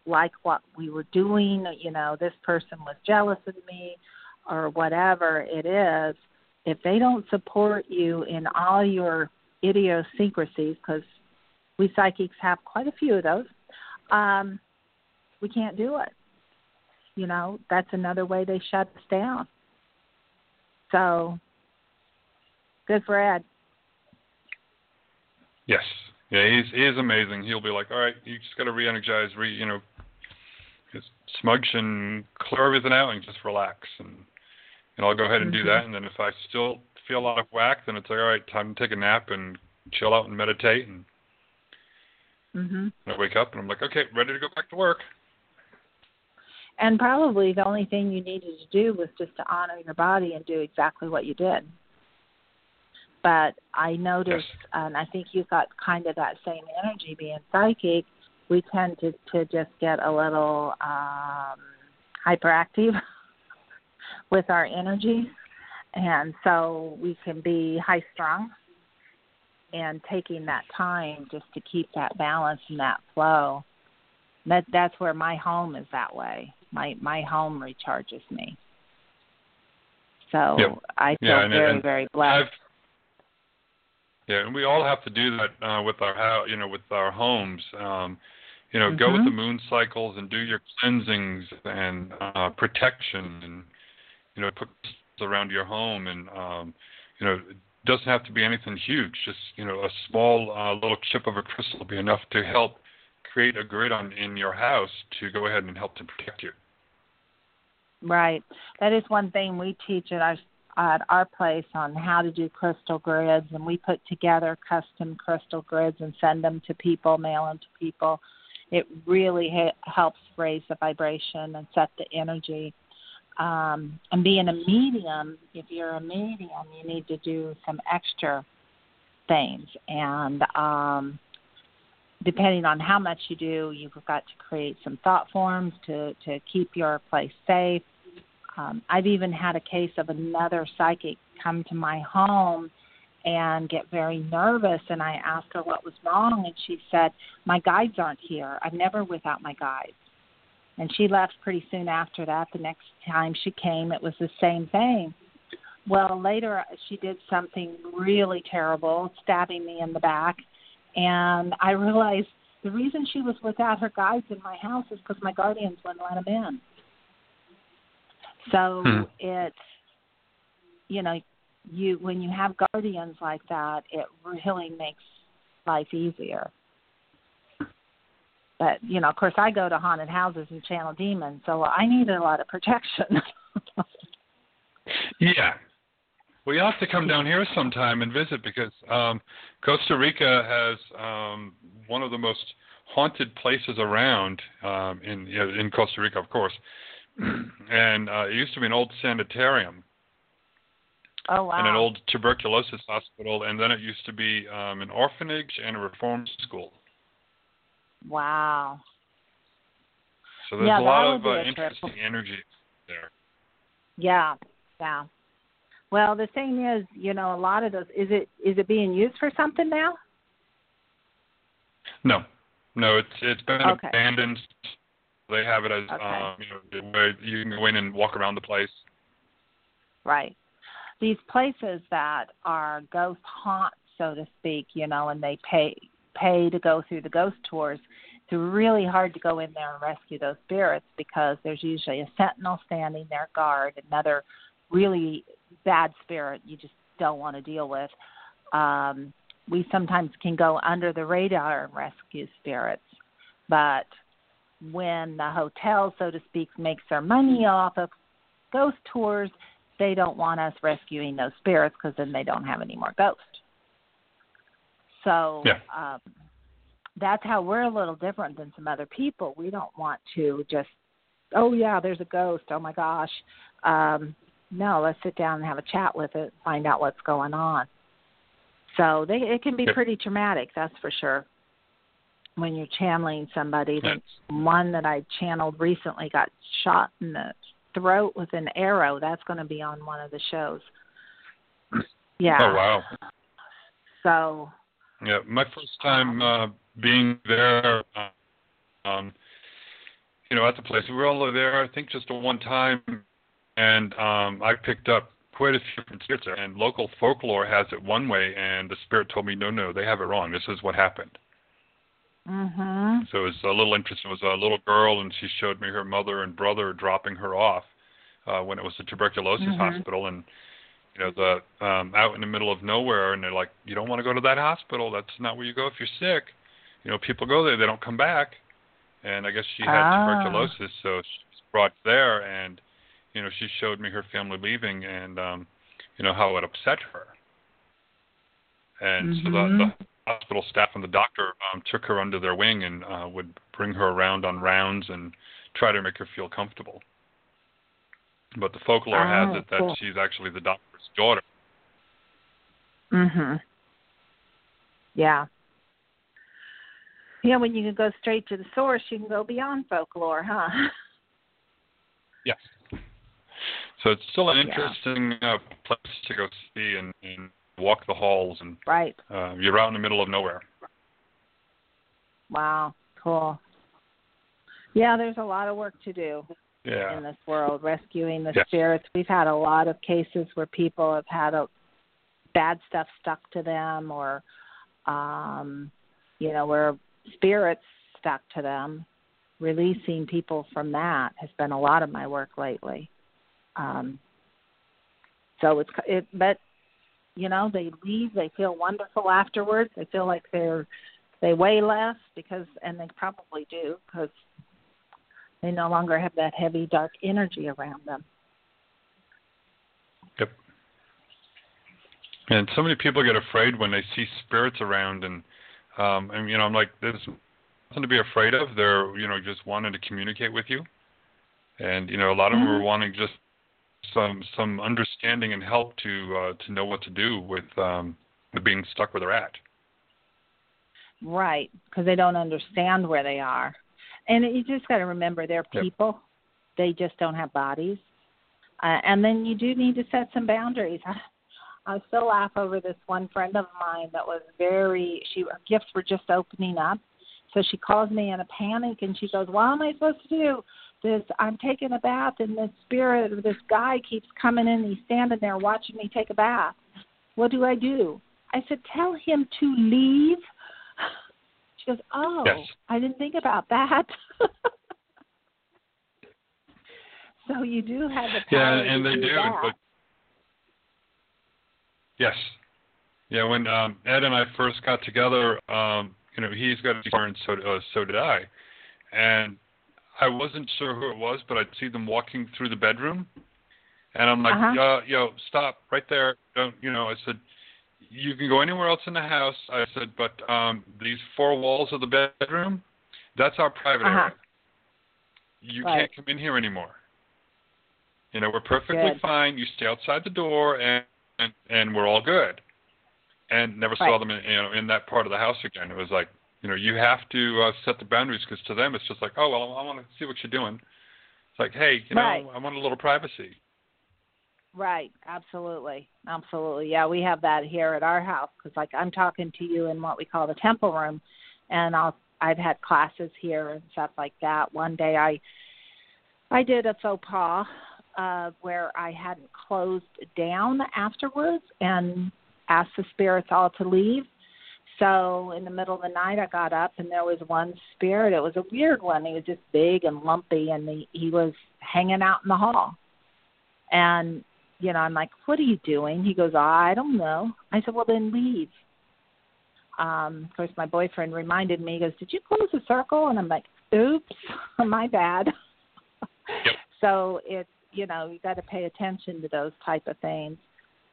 like what we were doing. You know, this person was jealous of me or whatever it is. If they don't support you in all your idiosyncrasies, because we psychics have quite a few of those, um, we can't do it. You know, that's another way they shut us down. So good for Ed. Yes. Yeah, he's he is amazing. He'll be like, all right, you just got to re-energize, re, you know, smudge and clear everything out and just relax. And and I'll go ahead and do that. And then if I still feel out of whack, then it's like, all right, time to take a nap and chill out and meditate. And, mm-hmm. and I wake up and I'm like, okay, ready to go back to work. And probably the only thing you needed to do was just to honor your body and do exactly what you did. But I noticed, yes. and I think you got kind of that same energy being psychic. We tend to to just get a little um, hyperactive with our energy, and so we can be high strung. And taking that time just to keep that balance and that flow, that that's where my home is that way my my home recharges me. So yep. I feel yeah, and, very and very blessed. I've, yeah, and we all have to do that uh, with our house, you know, with our homes. Um, you know, mm-hmm. go with the moon cycles and do your cleansings and uh, protection, and you know, put around your home, and um, you know, it doesn't have to be anything huge. Just you know, a small uh, little chip of a crystal will be enough to help create a grid on in your house to go ahead and help to protect you. Right. That is one thing we teach at our at our place on how to do crystal grids, and we put together custom crystal grids and send them to people, mail them to people. It really ha- helps raise the vibration and set the energy. Um, and being a medium, if you're a medium, you need to do some extra things. And um, depending on how much you do, you've got to create some thought forms to, to keep your place safe. um, I've even had a case of another psychic come to my home and get very nervous and I asked her what was wrong and she said, My guides aren't here. I'm never without my guides. And she left pretty soon after that. The next time she came it was the same thing. Well, later she did something really terrible, stabbing me in the back, and I realized the reason she was without her guides in my house is because my guardians wouldn't let them in. So Hmm. it, you know, you when you have guardians like that, it really makes life easier. But you know, of course, I go to haunted houses and channel demons, so I need a lot of protection. Yeah. Well, you have to come down here sometime and visit because um, Costa Rica has um, one of the most haunted places around um, in you know, in Costa Rica, of course. and uh, it used to be an old sanitarium oh wow! and an old tuberculosis hospital, and then it used to be um, an orphanage and a reform school. Wow. So there's Yeah, a lot of uh, interesting energy there. Yeah, yeah. Well, the thing is, you know, a lot of those is it is it being used for something now? No, no, it's it's been Okay. abandoned. They have it as Okay. um, you know where you can go in and walk around the place. Right. These places that are ghost haunts, so to speak, you know, and they pay pay to go through the ghost tours. It's really hard to go in there and rescue those spirits because there's usually a sentinel standing there guard, another really bad spirit you just don't want to deal with. Um, we sometimes can go under the radar and rescue spirits, but when the hotel, so to speak, makes their money off of ghost tours, they don't want us rescuing those spirits because then they don't have any more ghosts. So Yeah. um, that's how we're a little different than some other people. We don't want to just, oh yeah, there's a ghost. Oh my gosh. Um, no, let's sit down and have a chat with it, find out what's going on. So they, it can be Yep. pretty traumatic, that's for sure. When you're channeling somebody, Yeah. the one that I channeled recently got shot in the throat with an arrow. That's going to be on one of the shows. Yeah. Oh wow. So Yeah, my first time uh, being there, um, you know, at the place. We were only there, I think, just a one time, and um, I picked up quite a few different spirits there. And local folklore has it one way, and the spirit told me, no, no, they have it wrong. This is what happened. mhm. So it was a little interesting. It was a little girl, and she showed me her mother and brother dropping her off uh, when it was a tuberculosis Mhm. hospital, and you know the um, out in the middle of nowhere, and they're like, you don't want to go to that hospital. That's not where you go if you're sick. You know, people go there, they don't come back. And I guess she had Ah. tuberculosis, so she was brought there, and you know she showed me her family leaving, and um, you know how it upset her. And so the, the hospital staff and the doctor um, took her under their wing and uh, would bring her around on rounds and try to make her feel comfortable. But the folklore Oh, has it that cool. she's actually the doctor's daughter. Mhm. Yeah. Yeah, when you can go straight to the source, you can go beyond folklore, huh? Yes. So it's still an Yeah. interesting uh, place to go see and, and walk the halls, and Right. uh, you're out in the middle of nowhere. Wow. Cool. Yeah, there's a lot of work to do Yeah. in this world, rescuing the Yes. spirits. We've had a lot of cases where people have had a bad stuff stuck to them or um you know, where spirits stuck to them. Releasing people from that has been a lot of my work lately. Um so it's it but you know, they leave, they feel wonderful afterwards. They feel like they're they weigh less because and they probably do because they no longer have that heavy dark energy around them. Yep. And so many people get afraid when they see spirits around, and um, and you know, I'm like, there's nothing to be afraid of. They're you know just wanting to communicate with you, and you know, a lot of them are wanting just some some understanding and help to uh, to know what to do with um, with being stuck where they're at. Right, because they don't understand where they are. And you just got to remember they're Yep. people. They just don't have bodies. Uh, and then you do need to set some boundaries. I still laugh over this one friend of mine that was very she her gifts were just opening up. So she calls me in a panic and she goes, What am I supposed to do? This I'm taking a bath and the spirit of this guy keeps coming in, he's standing there watching me take a bath. What do I do? I said, Tell him to leave. She goes, Oh, Yes. I didn't think about that. so you do have the Yeah, and they do do. But yes, yeah. When um, Ed and I first got together, um, you know, he's got a guitar, and so uh, so did I, and I wasn't sure who it was, but I'd see them walking through the bedroom, and I'm like, Uh-huh. yo, yo, stop right there. Don't you know? I said, you can go anywhere else in the house. I said, but um, these four walls of the bedroom, that's our private Uh-huh. area. You Right. can't come in here anymore. You know, we're perfectly Good. fine. You stay outside the door, and and, and we're all good. And never saw them in, you know in that part of the house again. It was like, you know, you have to uh, set the boundaries because to them it's just like, oh well, I want to see what you're doing. It's like, hey, you know, Right. I want a little privacy. Right, absolutely, absolutely. Yeah, we have that here at our house because, like, I'm talking to you in what we call the temple room, and I'll I've had classes here and stuff like that. One day, I I did a faux pas uh, where I hadn't closed down afterwards and asked the spirits all to leave. So in the middle of the night, I got up and there was one spirit. It was a weird one. He was just big and lumpy, and he, he was hanging out in the hall. And you know, I'm like, "What are you doing?" He goes, "I don't know." I said, "Well, then leave." Um, of course, my boyfriend reminded me. He goes, "Did you close the circle?" And I'm like, "Oops, my bad." Yep. So it's you know you got to pay attention to those type of things.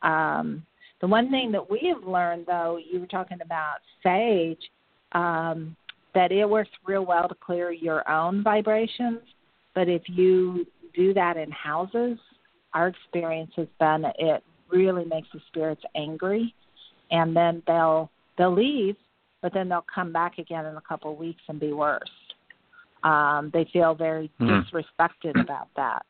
Um, the one thing that we have learned, though, you were talking about sage, um, that it works real well to clear your own vibrations. But if you do that in houses, our experience has been it really makes the spirits angry, and then they'll they'll leave, but then they'll come back again in a couple of weeks and be worse. Um, they feel very Mhm. disrespected about that,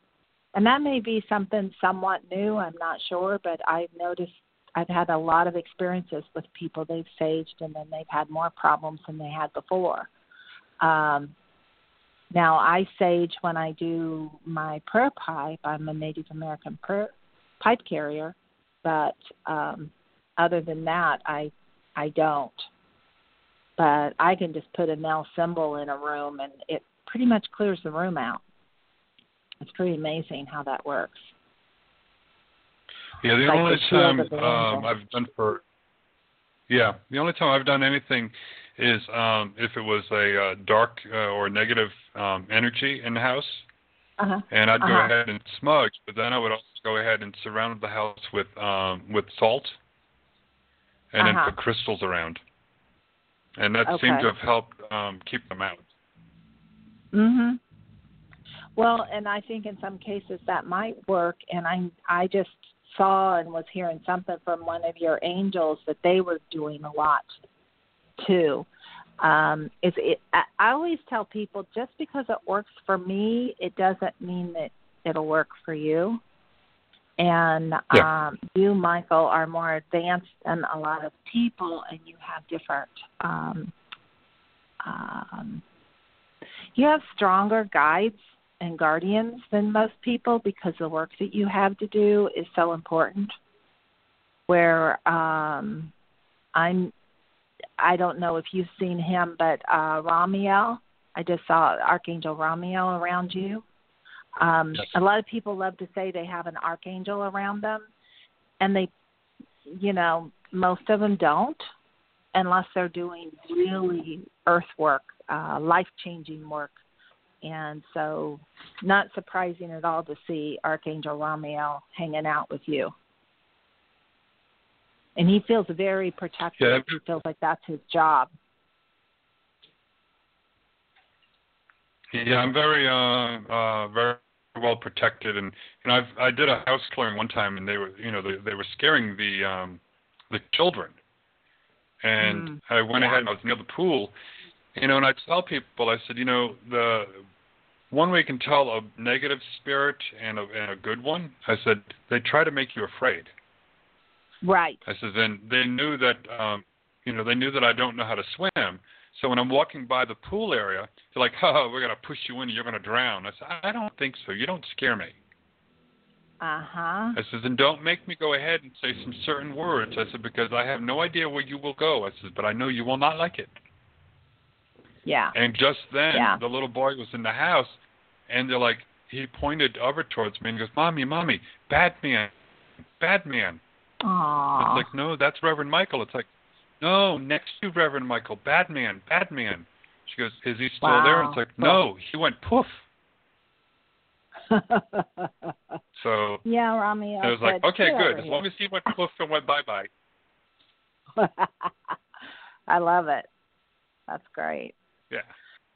and that may be something somewhat new. I'm not sure, but I've noticed I've had a lot of experiences with people they've saged, and then they've had more problems than they had before. Um, now I sage when I do my prayer pipe. I'm a Native American prayer, pipe carrier, but um, other than that, I I don't. But I can just put Anael symbol in a room, and it pretty much clears the room out. It's pretty amazing how that works. Yeah, the only the time um. I've done for yeah, the only time I've done anything is um, if it was a uh, dark uh, or negative um, energy in the house, Uh-huh. and I'd go Uh-huh. ahead and smudge, but then I would also go ahead and surround the house with um, with salt, and Uh-huh. then put crystals around, and that seemed to have helped um, keep them out. Mhm. Well, and I think in some cases that might work. And I I just saw and was hearing something from one of your angels that they were doing a lot too. Um, is it? I always tell people just because it works for me, it doesn't mean that it'll work for you. And Yeah. um, you, Michael, are more advanced than a lot of people, and you have different um, um, you have stronger guides and guardians than most people because the work that you have to do is so important. Where um, I'm, I don't know if you've seen him, but uh, Ramiel, I just saw Archangel Ramiel around you. Um, Yes. A lot of people love to say they have an archangel around them, and they, you know, most of them don't unless they're doing really earth work, uh, life changing work. And so, not surprising at all to see Archangel Ramiel hanging out with you. And he feels very protected. Yeah. He feels like that's his job. Yeah, I'm very uh uh very well protected and you know I've I did a house clearing one time and they were you know they they were scaring the um the children. And Mm, I went yeah. ahead and I was near the pool, you know, and I tell people I said, you know, the one way you can tell a negative spirit and a, and a good one. I said they try to make you afraid. Right. I said then they knew that um, you know they knew that I don't know how to swim. So when I'm walking by the pool area, they're like, "Oh, we're gonna push you in. and You're gonna drown." I said, "I don't think so. You don't scare me." Uh huh. I said, "Then don't make me go ahead and say some certain words." I said, "Because I have no idea where you will go." I said, "But I know you will not like it." Yeah. And just then, Yeah. the little boy was in the house, and they're like, he pointed over towards me and goes, "Mommy, mommy, bad man, bad man." Aww. It's like, no, that's Reverend Michael. It's like, no, next to Reverend Michael, bad man, bad man. She goes, is he still there? Wow. It's like, no, he went poof. So yeah, Rami. it was like, okay, good. over As long as he went poof and went bye bye. I love it. That's great. Yeah.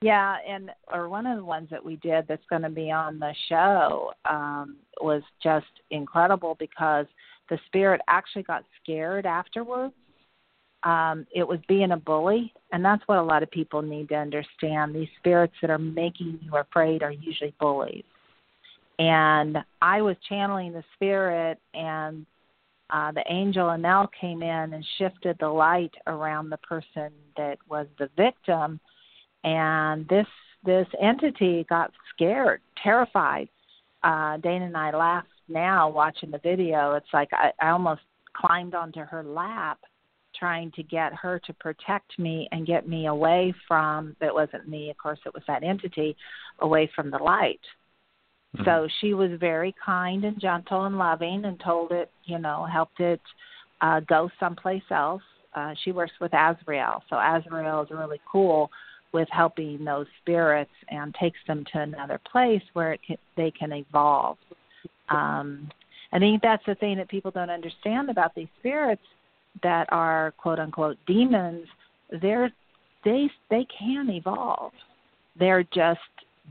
Yeah, and or one of the ones that we did that's going to be on the show um, was just incredible because the spirit actually got scared afterwards. Um, it was being a bully, and that's what a lot of people need to understand. These spirits that are making you afraid are usually bullies. And I was channeling the spirit, and uh, the angel Anael came in and shifted the light around the person that was the victim and this this entity got scared, terrified. Uh, Daena and I laugh now watching the video. It's like I, I almost climbed onto her lap, trying to get her to protect me and get me away from. It wasn't me, of course. It was that entity, away from the light. Mm-hmm. So she was very kind and gentle and loving, and told it, you know, helped it uh, go someplace else. Uh, she works with Azrael, so Azrael is really cool with helping those spirits and takes them to another place where it can, they can evolve. Um, I think that's the thing that people don't understand about these spirits that are quote unquote demons. They're they they can evolve. They're just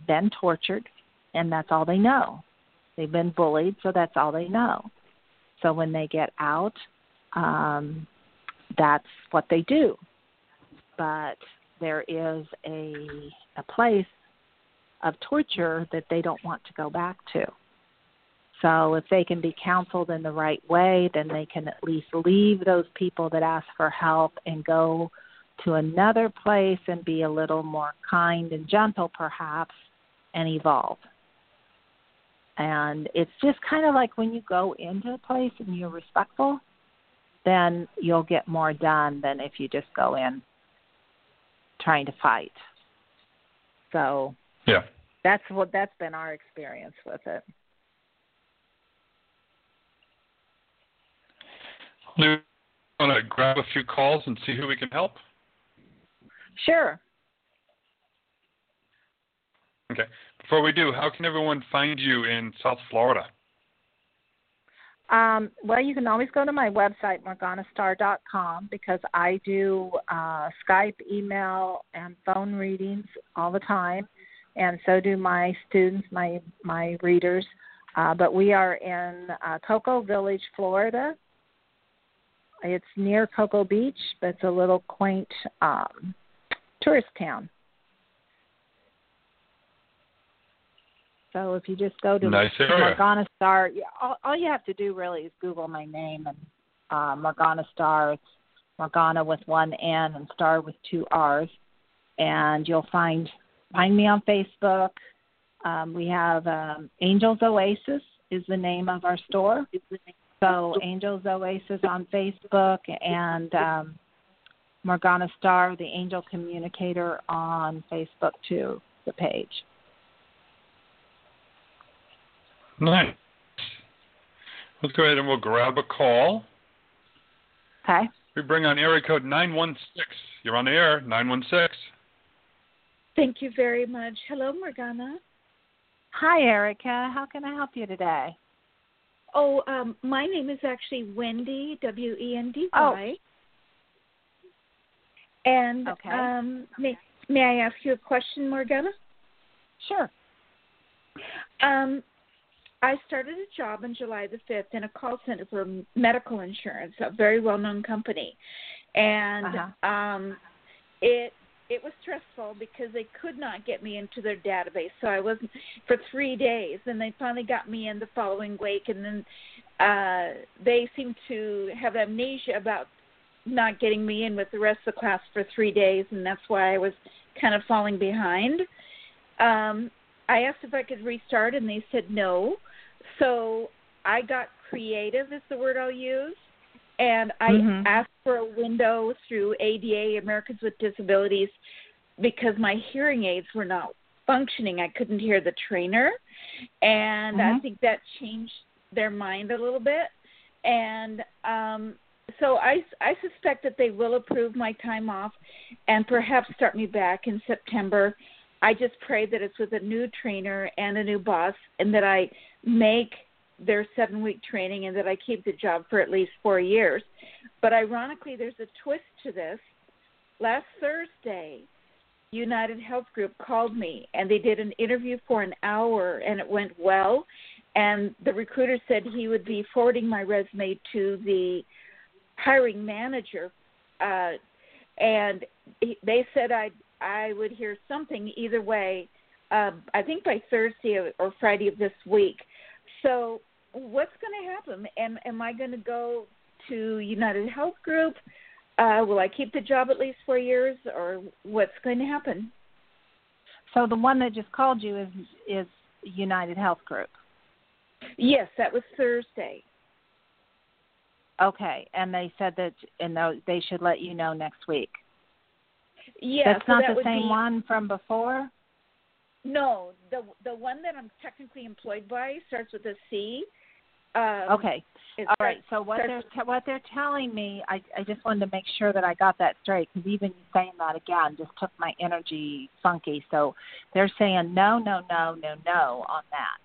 been tortured, and that's all they know. They've been bullied, so that's all they know. So when they get out, um, that's what they do. But there is a a place of torture that they don't want to go back to. So if they can be counseled in the right way, then they can at least leave those people that ask for help and go to another place and be a little more kind and gentle perhaps and evolve. And it's just kind of like when you go into a place and you're respectful, then you'll get more done than if you just go in trying to fight. So Yeah. that's what that's been our experience with it. We want to grab a few calls and see who we can help. Sure. Okay. Before we do, how can everyone find you in South Florida? Um, well, you can always go to my website, morganastarr.com, because I do uh, Skype, email, and phone readings all the time, and so do my students, my my readers. Uh, but we are in uh, Cocoa Village, Florida. It's near Cocoa Beach, but it's a little quaint um, tourist town. So if you just go to Nice. Morgana Starr, yeah, all, all you have to do really is Google my name and uh, Morgana Starr. It's Morgana with one N and Starr with two R's, and you'll find find me on Facebook. Um, we have um, Angels Oasis is the name of our store. So Angels Oasis on Facebook and um, Morgana Starr, the Angel Communicator on Facebook too, the page. Nice. Let's go ahead and we'll grab a call. Okay. We bring on area code 916. You're on the air, 916. Thank you very much. Hello, Morgana. Hi, Erica. How can I help you today? Oh, um, my name is actually Wendy, W E N D Y. And Okay. um, may, may I ask you a question, Morgana? Sure. Um, I started a job on July the 5th in a call center for medical insurance, a very well known company. And Uh-huh. um, it it was stressful because they could not get me into their database. So I wasn't for three days, and they finally got me in the following week, and then uh, they seemed to have amnesia about not getting me in with the rest of the class for three days, and that's why I was kind of falling behind. Um, I asked if I could restart, and they said no. So I got creative, is the word I'll use, and I Mhm. asked for a window through ADA, Americans with Disabilities, because my hearing aids were not functioning. I couldn't hear the trainer, and I Mhm. think that changed their mind a little bit. And um, so I, I suspect that they will approve my time off and perhaps start me back in September. I just pray that it's with a new trainer and a new boss, and that I make their seven week training and that I keep the job for at least four years. But ironically, there's a twist to this. Last Thursday, United Health Group called me and they did an interview for an hour and it went well. And the recruiter said he would be forwarding my resume to the hiring manager. Uh, and he, they said I I would hear something either way. Uh, I think by Thursday or Friday of this week. So what's going to happen? Am am I going to go to United Health Group? Uh, will I keep the job at least four years, or what's going to happen? So the one that just called you is is United Health Group. Yes, that was Thursday. Okay, and they said that and they should let you know next week. Yeah, That's so not that the same be, one from before. No, the the one that I'm technically employed by starts with a C. Um, Okay. All right. starts- So what they're what they're telling me, I I just wanted to make sure that I got that straight because even saying that again just took my energy funky. So they're saying no, no, no, no, no on that.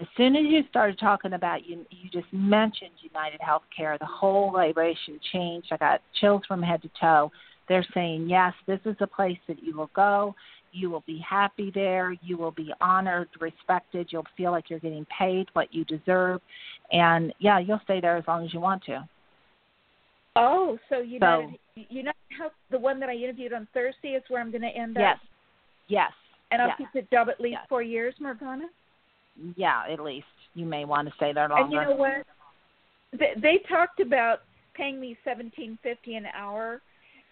As soon as you started talking about you, you just mentioned United Healthcare. The whole vibration changed. I got chills from head to toe. They're saying yes, this is a place that you will go. You will be happy there. You will be honored, respected. You'll feel like you're getting paid what you deserve and yeah, you'll stay there as long as you want to. Oh, so you know, you know how the one that I interviewed on Thursday, is where I'm going to end Yes, up, yes, and I'll yes. keep the job at least Yes. four years, Morgana. yeah. At least you may want to stay there And you know what? They, they talked about paying me seventeen fifty an hour,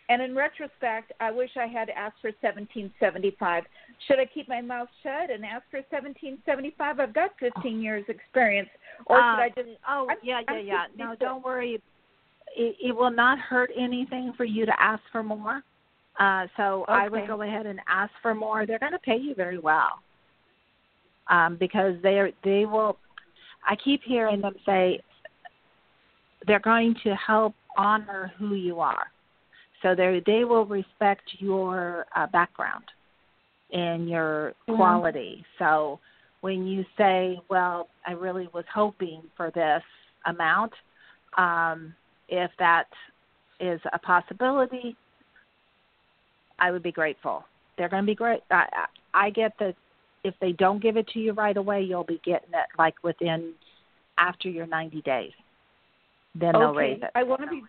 and in retrospect, I wish I had asked for seventeen seventy five. Should I keep my mouth shut and ask for seventeen seventy five? I've got fifteen years experience, or should I just? oh I'm- yeah, yeah, I'm yeah. No, don't worry. It, it will not hurt anything for you to ask for more. Uh, so I would go ahead and ask for more. They're going to pay you very well um, because they are, they will. I keep hearing them say they're going to help honor who you are. So they they will respect your uh, background and your quality. So when you say, "Well, I really was hoping for this amount," um, if that is a possibility, I would be grateful. They're going to be great. I, I I get that if they don't give it to you right away, you'll be getting it like within after your 90 days. Then they'll raise it. I want to be,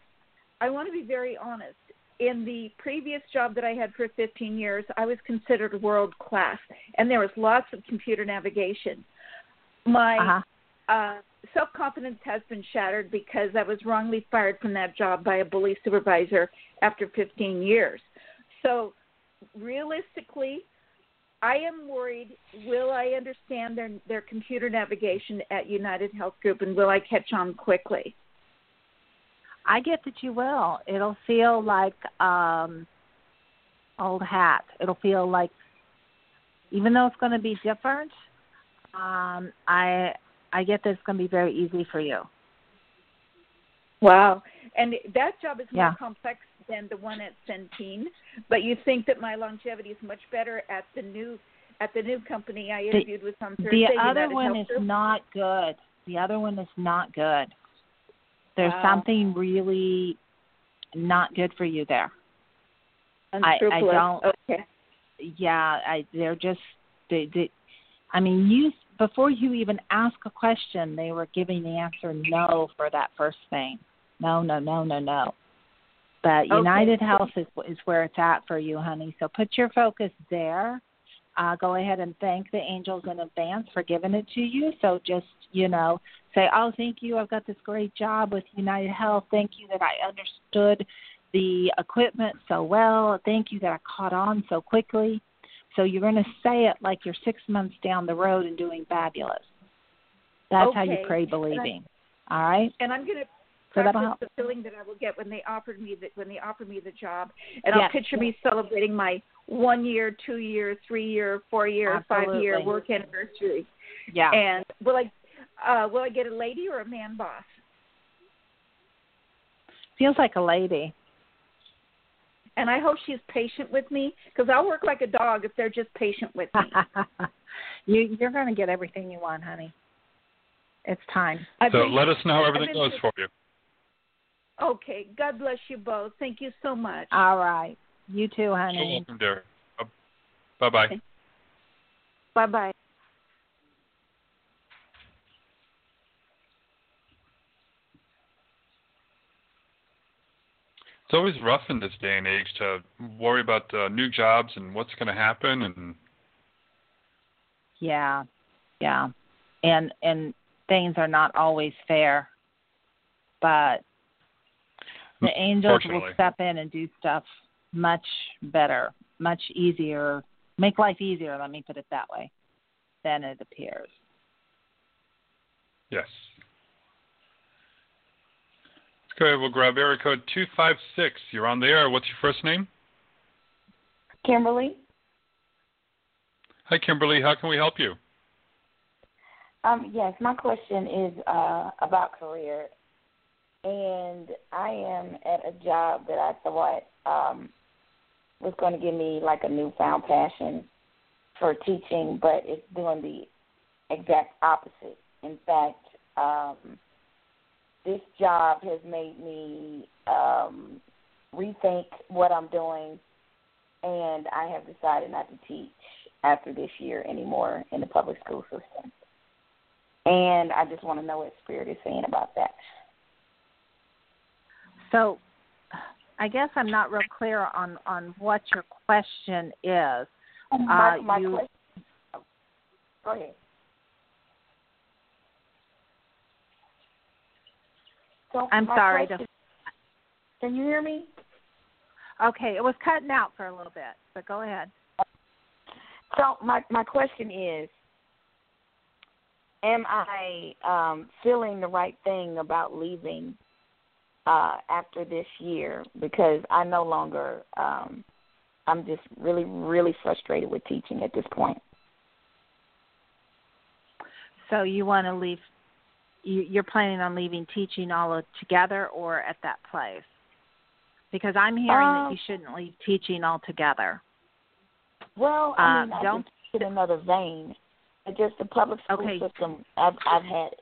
I want to be very honest. In the previous job that I had for 15 years, I was considered world class, and there was lots of computer navigation. My Uh-huh. uh, self confidence has been shattered because I was wrongly fired from that job by a bully supervisor after 15 years. So, realistically, I am worried will I understand their their computer navigation at United Health Group and will I catch on quickly? I get that you will. It'll feel like um old hat. It'll feel like even though it's going to be different, um I I get that it's going to be very easy for you. Wow. And that job is more Yeah. complex than the one at Centene, but you think that my longevity is much better at the new at the new company I interviewed with on Thursday. The other United one Health is Group? not good. The other one is not good. There's Wow. something really not good for you there. I- I don't- Okay. yeah, I they're just they, they I mean you before you even ask a question, they were giving the answer no for that first thing. No, no, no, no, no. But Okay. United Health is is where it's at for you, honey. So put your focus there. Uh, go ahead and thank the angels in advance for giving it to you. So just you know, say, "Oh, thank you. I've got this great job with United Health. Thank you that I understood the equipment so well. Thank you that I caught on so quickly." So you're going to say it like you're six months down the road and doing fabulous. That's how you pray And I- believing. All right. and I'm going to So that'll help. the feeling that I will get when they offered me the, when they offered me the job, and I'll picture me celebrating my one year, two year, three year, four year, five year work anniversary. Yeah. And will I uh, will I get a lady or a man boss? Feels like a lady. And I hope she's patient with me because I'll work like a dog if they're just patient with me. you you're going to get everything you want, honey. It's time. I've So been- let us know how everything goes for you. Okay. God bless you both. Thank you so much. All right. You too, honey. You're welcome, dear. Bye bye. Okay. Bye bye. It's always rough in this day and age to worry about uh, new jobs and what's going to happen and Yeah. Yeah. And and things are not always fair. But the angels will step in and do stuff much better, much easier, make life easier, let me put it that way, than it appears. yes. Let's go ahead. We'll grab area code 256. You're on the air. What's your first name? Kimberly, Hi, Kimberly. How can we help you? um, yes, my question is uh, about career, and I am at a job that I thought um, was going to give me like a newfound passion for teaching, but it's doing the exact opposite. In fact, um, this job has made me um, rethink what I'm doing, and I have decided not to teach after this year anymore in the public school system. And I just want to know what Spirit is saying about that. So I guess I'm not real clear on on what your question is. my, Uh, my you- question. Go ahead. So I'm sorry to- Can you hear me? Okay, it was cutting out for a little bit, but go ahead. So my my question is, am I um, feeling the right thing about leaving uh, after this year? Because I no longer, um, I'm just really really frustrated with teaching at this point. So you want to leave? You, you're planning on leaving teaching all together, or at that place? Because I'm hearing that Um, you shouldn't leave teaching altogether. Well, I Uh, mean, I don't- in another vein. Just the public school Okay. system. I've I've had it.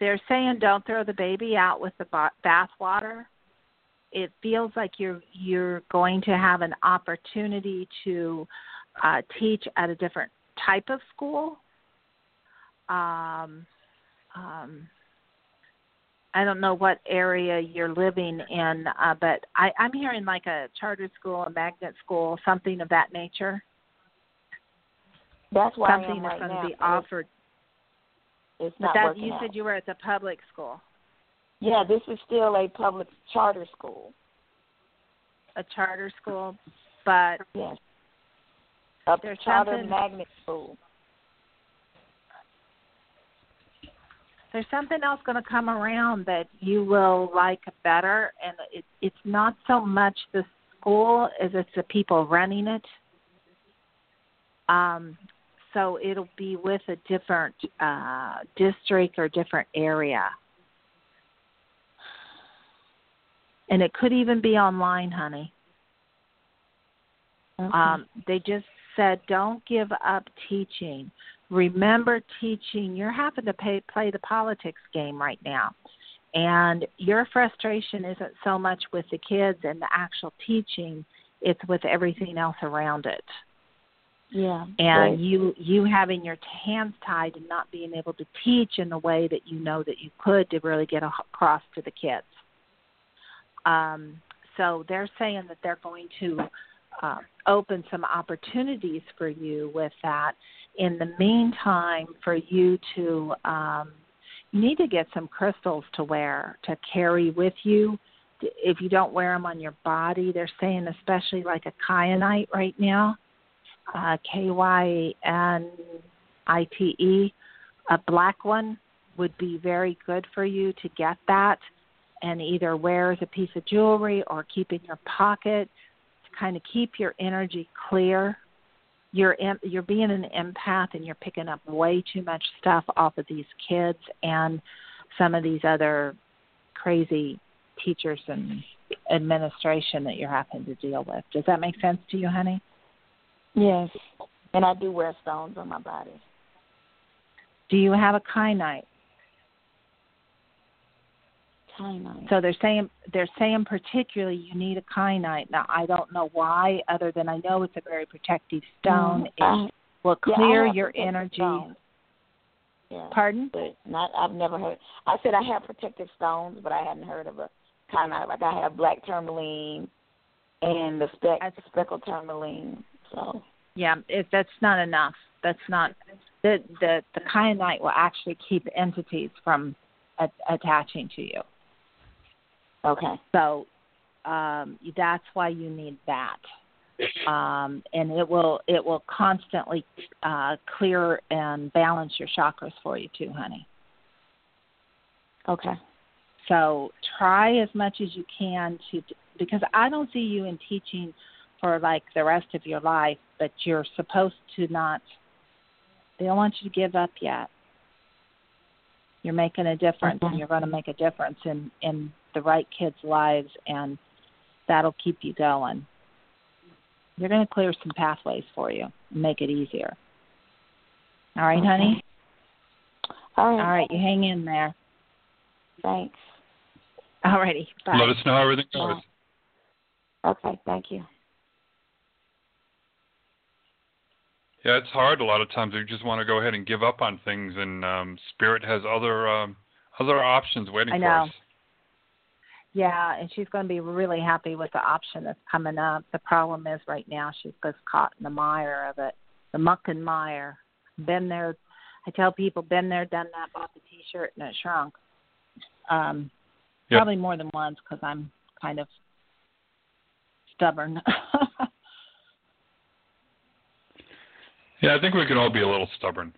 They're saying don't throw the baby out with the ba- bathwater. It feels like you're you're going to have an opportunity to uh, teach at a different type of school. Um, um, I don't know what area you're living in, uh, but I, I'm hearing like a charter school, a magnet school, something of that nature. That's why I something am that's right going now. to be offered. It's But not that working you out. said you were at the public school, Yeah, this is still a public charter school. a charter school, but Yes. A There's charter something- magnet school. there's something else going to come around that you will like better and it, it's not so much the school as it's the people running it um so it'll be with a different uh district or different area and it could even be online honey Okay. um, they just said, don't give up teaching. Remember teaching. You're having to pay, play the politics game right now. And your frustration isn't so much with the kids and the actual teaching, it's with everything else around it. Yeah. And right. you you having your hands tied and not being able to teach in the way that you know that you could to really get across to the kids. Um, so they're saying that they're going to uh, open some opportunities for you with that. In the meantime, for you to um, you need to get some crystals to wear to carry with you. If you don't wear them on your body, they're saying especially like a kyanite right now, uh, K Y N I T E, a black one would be very good for you to get that and either wear as a piece of jewelry or keep in your pocket to kind of keep your energy clear. You're you're being an empath and you're picking up way too much stuff off of these kids and some of these other crazy teachers and administration that you're having to deal with. Does that make sense to you, honey? Yes. And I do wear stones on my body. Do you have a kyanite? Kyanite. So they're saying they're saying particularly you need a kyanite. Now I don't know why, other than I know it's a very protective stone. Mm, it will clear I have your energy. Yeah. Pardon? But not I've never heard I said I have protective stones but I hadn't heard of a kyanite. Like I have black tourmaline and the speck speckled tourmaline. So Yeah, if that's not enough. That's not the the the kyanite will actually keep entities from attaching to you. okay. So um, that's why you need that, um, and it will it will constantly uh, clear and balance your chakras for you too, honey. Okay. So try as much as you can to because I don't see you in teaching for like the rest of your life, but you're supposed to not. They don't want you to give up yet. You're making a difference, and Mhm. you're going to make a difference in in the right kids' lives, and that'll keep you going. You're going to clear some pathways for you, and make it easier. All right, Okay. honey. All right. All right, you hang in there. Thanks. All righty. Bye. Let us know how everything goes. Bye. Okay, thank you. Yeah, it's hard a lot of times. We just want to go ahead and give up on things, and um, Spirit has other um, other options waiting I for know. us. Yeah, and she's going to be really happy with the option that's coming up. The problem is right now she's just caught in the mire of it, the muck and mire. Been there. I tell people, been there, done that. Bought the T-shirt and it shrunk. Um, probably more than once because I'm kind of stubborn. Yeah, I think we could all be a little stubborn.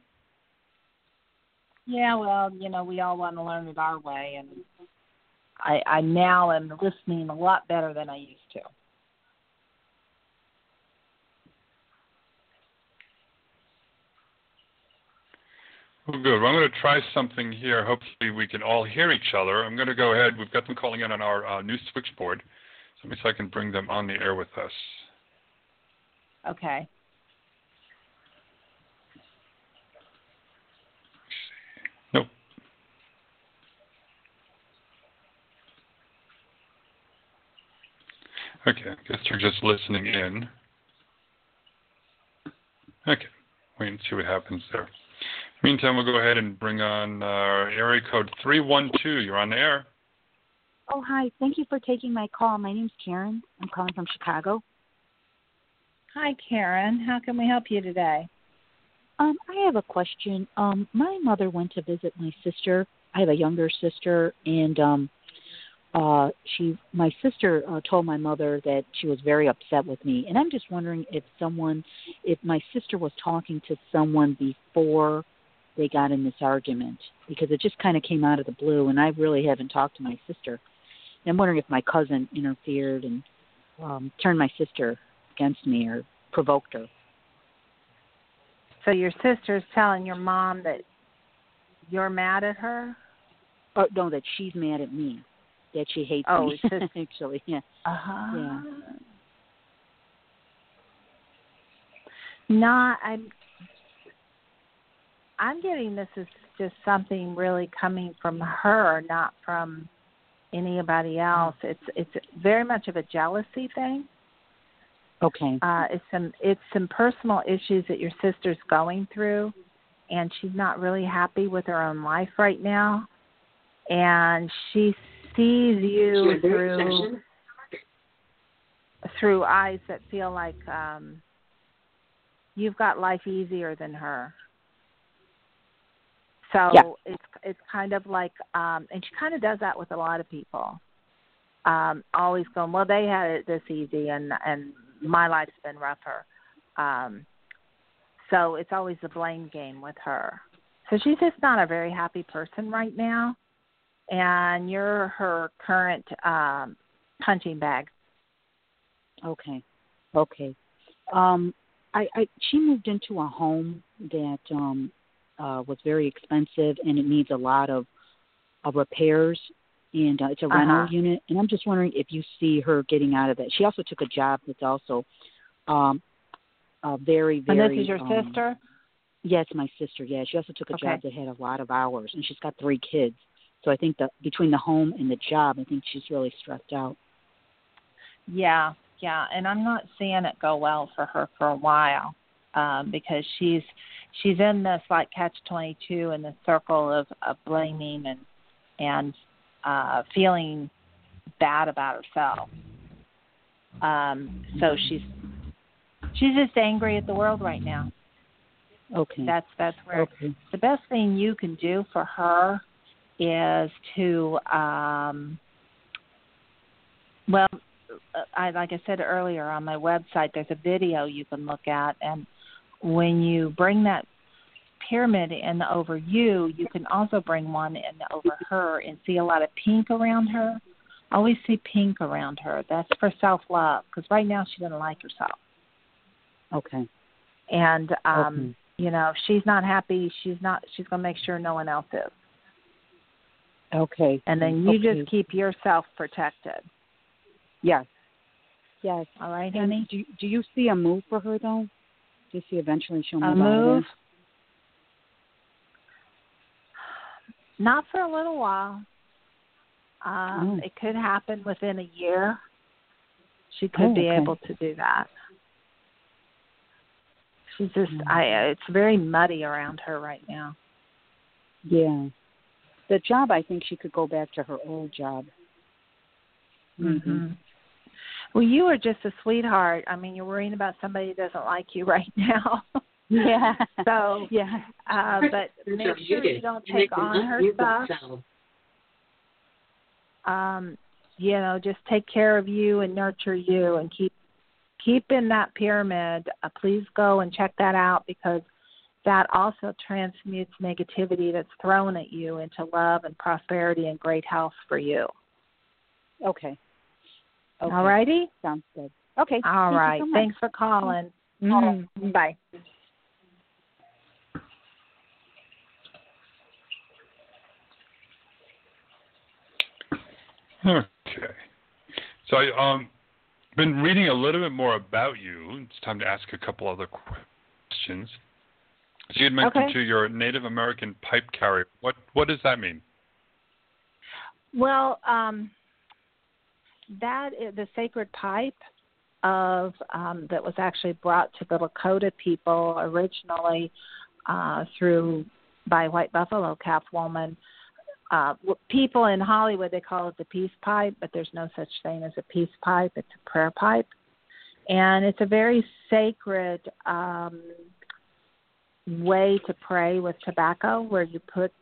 yeah, well, you know, we all want to learn it our way, and I, I now am listening a lot better than I used to. Well, good. Well, I'm going to try something here. Hopefully, we can all hear each other. I'm going to go ahead. We've got them calling in on our uh, new switchboard. So let me see if I can bring them on the air with us. Okay. Nope. Okay, I guess you're just listening in. Okay, wait and see what happens there. Meantime, we'll go ahead and bring on uh, area code 312. You're on the air. Oh, hi. Thank you for taking my call. My name's Karen. I'm calling from Chicago. Hi, Karen. How can we help you today? Um, I have a question. Um, my mother went to visit my sister. I have a younger sister, and um, uh, she, my sister, uh, told my mother that she was very upset with me, and I'm just wondering if someone, if my sister was talking to someone before they got in this argument, because it just kind of came out of the blue, and I really haven't talked to my sister. And I'm wondering if my cousin interfered and um, turned my sister against me or provoked her. So your sister's telling your mom that you're mad at her? Oh no, that she's mad at me. That she hates Oh, me. just- Actually, yeah. Uh-huh. Yeah. Not I'm I'm getting this is just something really coming from her, not from anybody else. It's it's very much of a jealousy thing. Okay. Uh it's some it's some personal issues that your sister's going through and she's not really happy with her own life right now. And she's sees you through through eyes that feel like um you've got life easier than her. So Yeah. it's it's kind of like um and she kind of does that with a lot of people. Um always going, well they had it this easy and and my life's been rougher. Um so it's always a blame game with her. So she's just not a very happy person right now and you're her current um punching bag. Okay. Okay. Um I, I she moved into a home that um uh was very expensive and it needs a lot of of repairs and uh, it's a rental Uh-huh. unit and I'm just wondering if you see her getting out of that. She also took a job that's also um uh very very and this is your um, sister? Yes, my sister. Yeah, she also took a Okay. job that had a lot of hours, and she's got three kids. So I think that between the home and the job, I think she's really stressed out. Yeah, yeah, and I'm not seeing it go well for her for a while, um, because she's she's in this like catch twenty two in the circle of, of blaming and and uh feeling bad about herself. Um, so she's she's just angry at the world right now. Okay. That's that's where okay. the best thing you can do for her is to um well I like I said earlier on my website there's a video you can look at. And when you bring that pyramid in over you you can also bring one in over her and see a lot of pink around her. Always see pink around her. That's for self love because right now she doesn't like herself. Okay. and um okay. you know she's not happy she's not she's going to make sure no one else is Okay. and then you okay. just keep yourself protected yes. Yes. all right And honey do do you see a move for her though? Do you see eventually she'll move? out of move not for a little while um Oh. it could happen within a year she could Oh, be okay. able to do that she's just Mm. i it's very muddy around her right now? Yeah. The job, I think she could go back to her old job. Mm-hmm. Mhm. Well, you are just a sweetheart. I mean, you're worrying about somebody who doesn't like you right now. Yeah. so, yeah. uh, but make sure you don't take on her stuff. Um, you know, just take care of you and nurture you, and keep keep in that pyramid. Uh, please go and check that out because that also transmutes negativity that's thrown at you into love and prosperity and great health for you. Okay. okay. All righty. Sounds good. Okay. All Thank right. so. Thanks for calling. Mhm. Bye. Okay. So I um been reading a little bit more about you. It's time to ask a couple other questions. You had mentioned Okay. to your Native American pipe carrier. What what does that mean? Well, um, that is the sacred pipe of um, that was actually brought to the Lakota people originally uh, through by White Buffalo Calf woman. Uh, people in Hollywood they call it the peace pipe, but there's no such thing as a peace pipe. It's a prayer pipe, and it's a very sacred um, way to pray with tobacco, where you put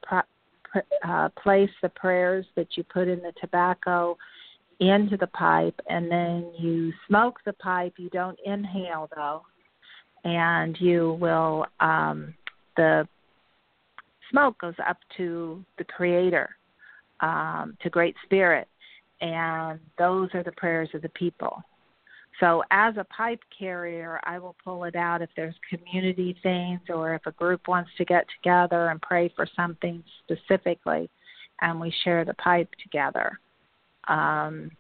uh, place the prayers that you put in the tobacco into the pipe and then you smoke the pipe. You don't inhale though and you will um the smoke goes up to the creator um to great spirit and those are the prayers of the people so as a pipe carrier i will pull it out if there's community things or if a group wants to get together and pray for something specifically and we share the pipe together um,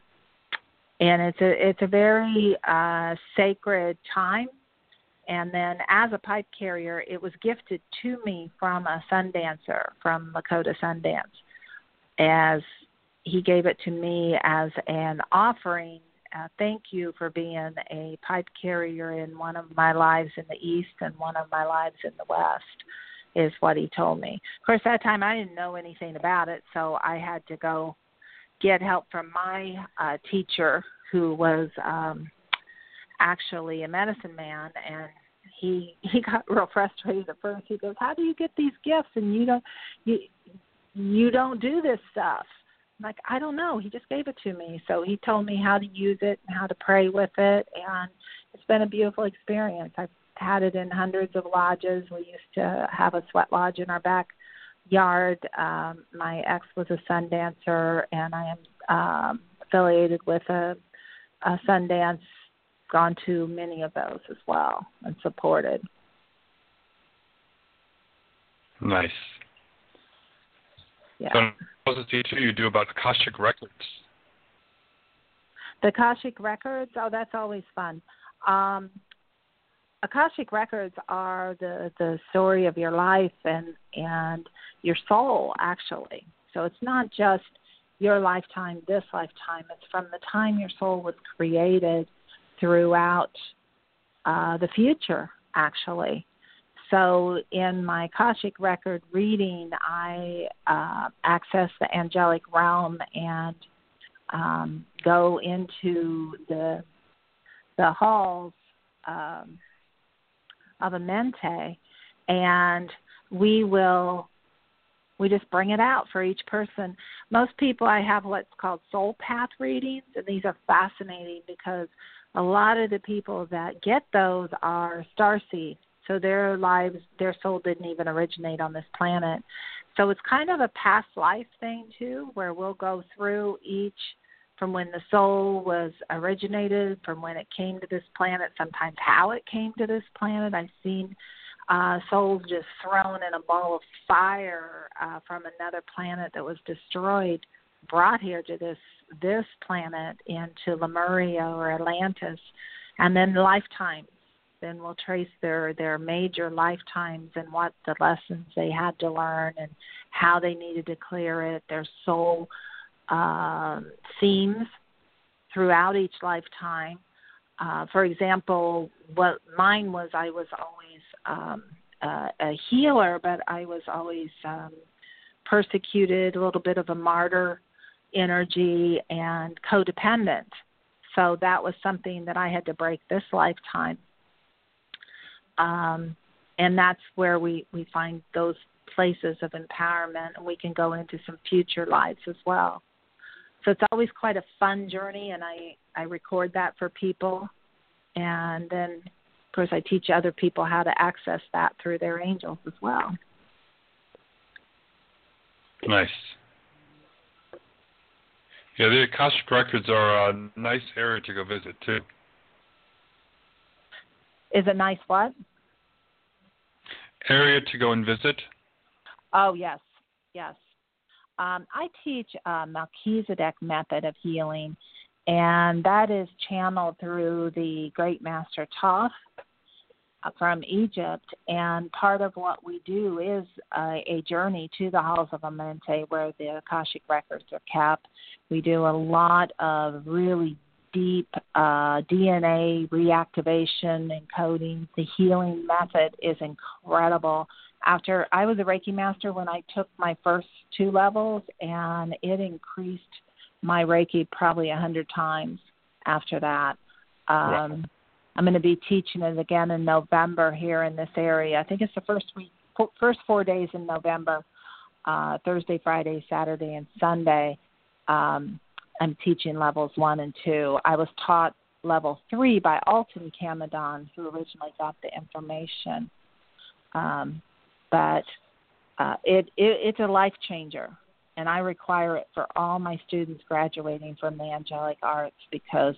and it's a it's a very uh, sacred time. And then, as a pipe carrier, it was gifted to me from a Sundancer from Lakota Sundance, as he gave it to me as an offering. Uh, thank you for being a pipe carrier in one of my lives in the East and one of my lives in the West, is what he told me. Of course, that time I didn't know anything about it, so I had to go get help from my uh, teacher, who was um, actually a medicine man, and he he got real frustrated at first. He goes, "How do you get these gifts and you don't you you don't do this stuff?" I'm like, "I don't know. He just gave it to me." So he told me how to use it and how to pray with it, and it's been a beautiful experience. I've had it in hundreds of lodges. We used to have a sweat lodge in our backyard. Um, my ex was a sun dancer, and I am um, affiliated with a, a sun dance. Gone to many of those as well and supported. Nice. Yeah. So, what was the teacher you do about Akashic records? The Akashic records, oh, that's always fun. Um, Akashic records are the the story of your life and and your soul actually. So it's not just your lifetime, this lifetime. It's from the time your soul was created throughout uh, the future actually. So in my Akashic record reading, I uh, access the angelic realm and um, go into the the halls um, of Amenti, and we will we just bring it out for each person. Most people I have what's called soul path readings, and these are fascinating because a lot of the people that get those are star seeds. So their lives, their soul didn't even originate on this planet. So it's kind of a past life thing too, where we'll go through each from when the soul was originated, from when it came to this planet, sometimes how it came to this planet. I've seen uh, souls just thrown in a ball of fire uh, from another planet that was destroyed, brought here to this this planet into Lemuria or Atlantis, and then lifetimes. Then we'll trace their their major lifetimes and what the lessons they had to learn and how they needed to clear it. Their soul um, themes throughout each lifetime. Uh, for example, what mine was, I was always um, uh, a healer, but I was always um, persecuted, a little bit of a martyr energy, and codependent. So that was something that I had to break this lifetime. Um, and that's where we, we find those places of empowerment, and we can go into some future lives as well. So it's always quite a fun journey and i i record that for people. And then of course i teach other people how to access that through their angels as well. Nice. Yeah the akashic records are a nice area to go visit too. Is a nice what area to go and visit oh yes yes um, I teach a Melchizedek method of healing, and that is channeled through the great master Thoth uh, from Egypt. And part of what we do is uh, a journey to the halls of Amenti where the Akashic records are kept. We do a lot of really deep uh, DNA reactivation and coding. The healing method is incredible after I was a Reiki master when I took my first two levels, and it increased my Reiki probably a hundred times after that. Um, wow. I'm going to be teaching it again in November here in this area. I think it's the first week, first four days in November, uh, Thursday, Friday, Saturday, and Sunday. Um, I'm teaching levels one and two. I was taught level three by Alton Kamadon, who originally got the information. Um, but uh, it, it it's a life changer, and I require it for all my students graduating from the angelic arts because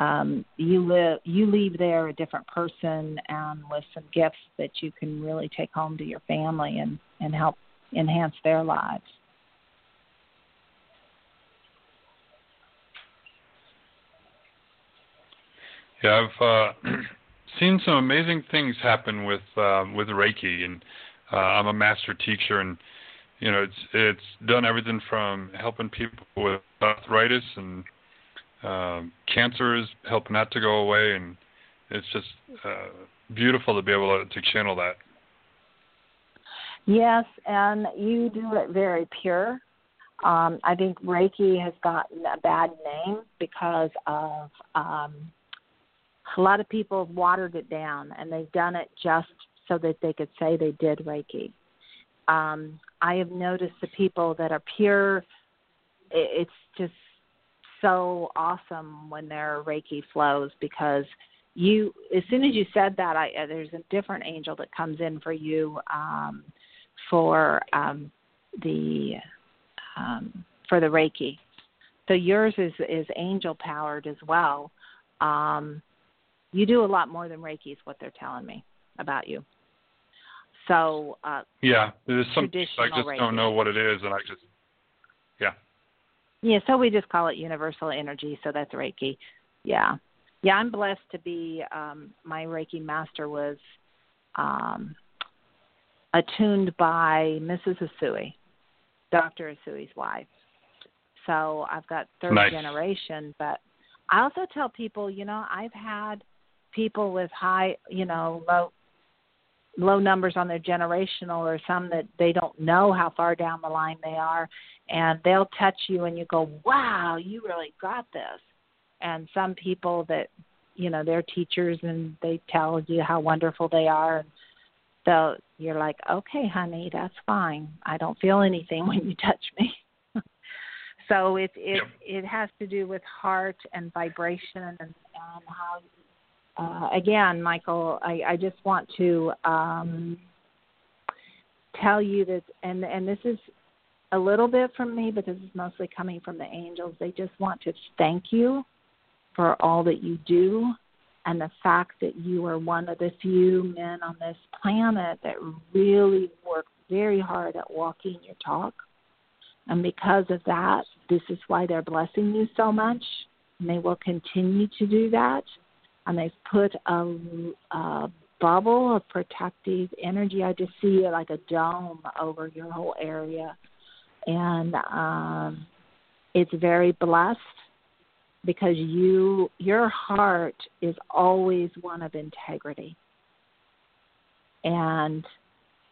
um, you live you leave there a different person and with some gifts that you can really take home to your family and and help enhance their lives. Yeah, I've uh, seen some amazing things happen with uh, with Reiki, and uh, I'm a master teacher, and you know it's it's done everything from helping people with arthritis and um, cancers, helping that to go away, and it's just uh, beautiful to be able to, to channel that. Yes, and you do it very pure. Um, I think Reiki has gotten a bad name because of um, a lot of people have watered it down and they've done it just so that they could say they did Reiki. Um, I have noticed the people that are pure, it's just so awesome when their Reiki flows because you, as soon as you said that, I, uh, there's a different angel that comes in for you um, for um, the um, for the Reiki. So yours is is angel powered as well. Um, you do a lot more than Reiki is what they're telling me about you. So uh, yeah, there's some I just Reiki. don't know what it is, and I just yeah. Yeah, so we just call it universal energy. So that's Reiki. Yeah, yeah. I'm blessed to be. Um, my Reiki master was um, attuned by Mrs. Usui, Dr. Usui's wife. So I've got third nice. generation, but I also tell people, you know, I've had people with high, you know, low low numbers on their generational or some that they don't know how far down the line they are and they'll touch you and you go wow you really got this. And some people that you know they're teachers and they tell you how wonderful they are and so you're like okay honey that's fine. I don't feel anything when you touch me. So it it it has to do with heart and vibration and, and how uh, again, Michael, I, I just want to um, tell you that, and and this is a little bit from me, but this is mostly coming from the angels. They just want to thank you for all that you do and the fact that you are one of the few men on this planet that really work very hard at walking your talk. And because of that, this is why they're blessing you so much. And they will continue to do that and they've put a, a bubble of protective energy. I just see it like a dome over your whole area, and um, it's very blessed because you your heart is always one of integrity, and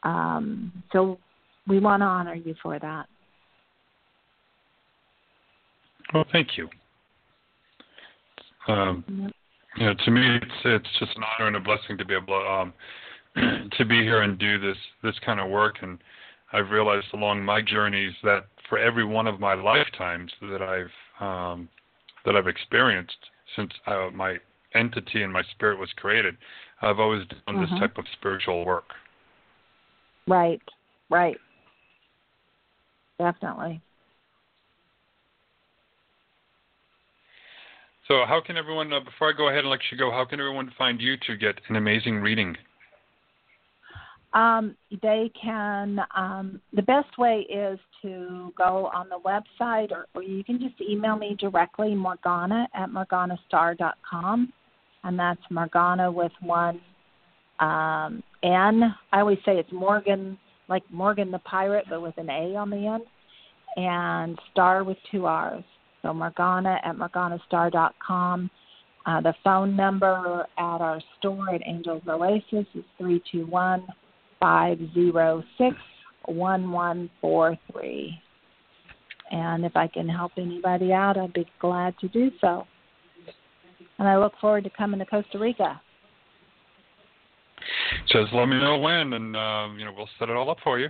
um, so we want to honor you for that. Well, thank you. Um, you know, to me, it's it's just an honor and a blessing to be able to um, to be here and do this this kind of work. And I've realized along my journeys that for every one of my lifetimes that I've um, that I've experienced since uh, my entity and my spirit was created, I've always done mm-hmm. this type of spiritual work. Right, right, definitely. So, how can everyone, uh, before I go ahead and let you go, how can everyone find you to get an amazing reading? Um, they can, um, the best way is to go on the website or, or you can just email me directly, Morgana at morganastarr.com. And that's Morgana with one um, N. I always say it's Morgan, like Morgan the pirate, but with an A on the end. And star with two R's. So Morgana at morganastarr.com. Uh, the phone number at our store at Angels Oasis is 321 506 1143. And if I can help anybody out, I'd be glad to do so. And I look forward to coming to Costa Rica. Just let me know when, and uh, you know we'll set it all up for you.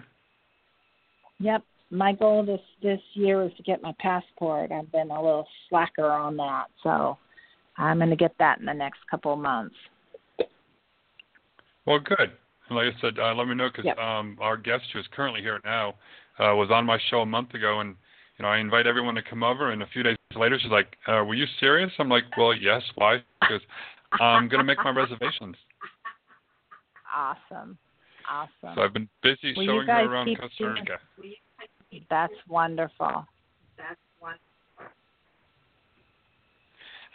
Yep, my goal this this year is to get my passport. I've been a little slacker on that, so I'm going to get that in the next couple of months. Well, good. Like I said, uh, let me know because yep. um, our guest who is currently here now uh, was on my show a month ago, and you know I invite everyone to come over. And a few days later, she's like, uh, "Were you serious?" I'm like, "Well, yes. Why?" Because I'm going to make my reservations. Awesome. Awesome. So I've been busy well, showing her around Costa Rica. That's wonderful. That's wonderful.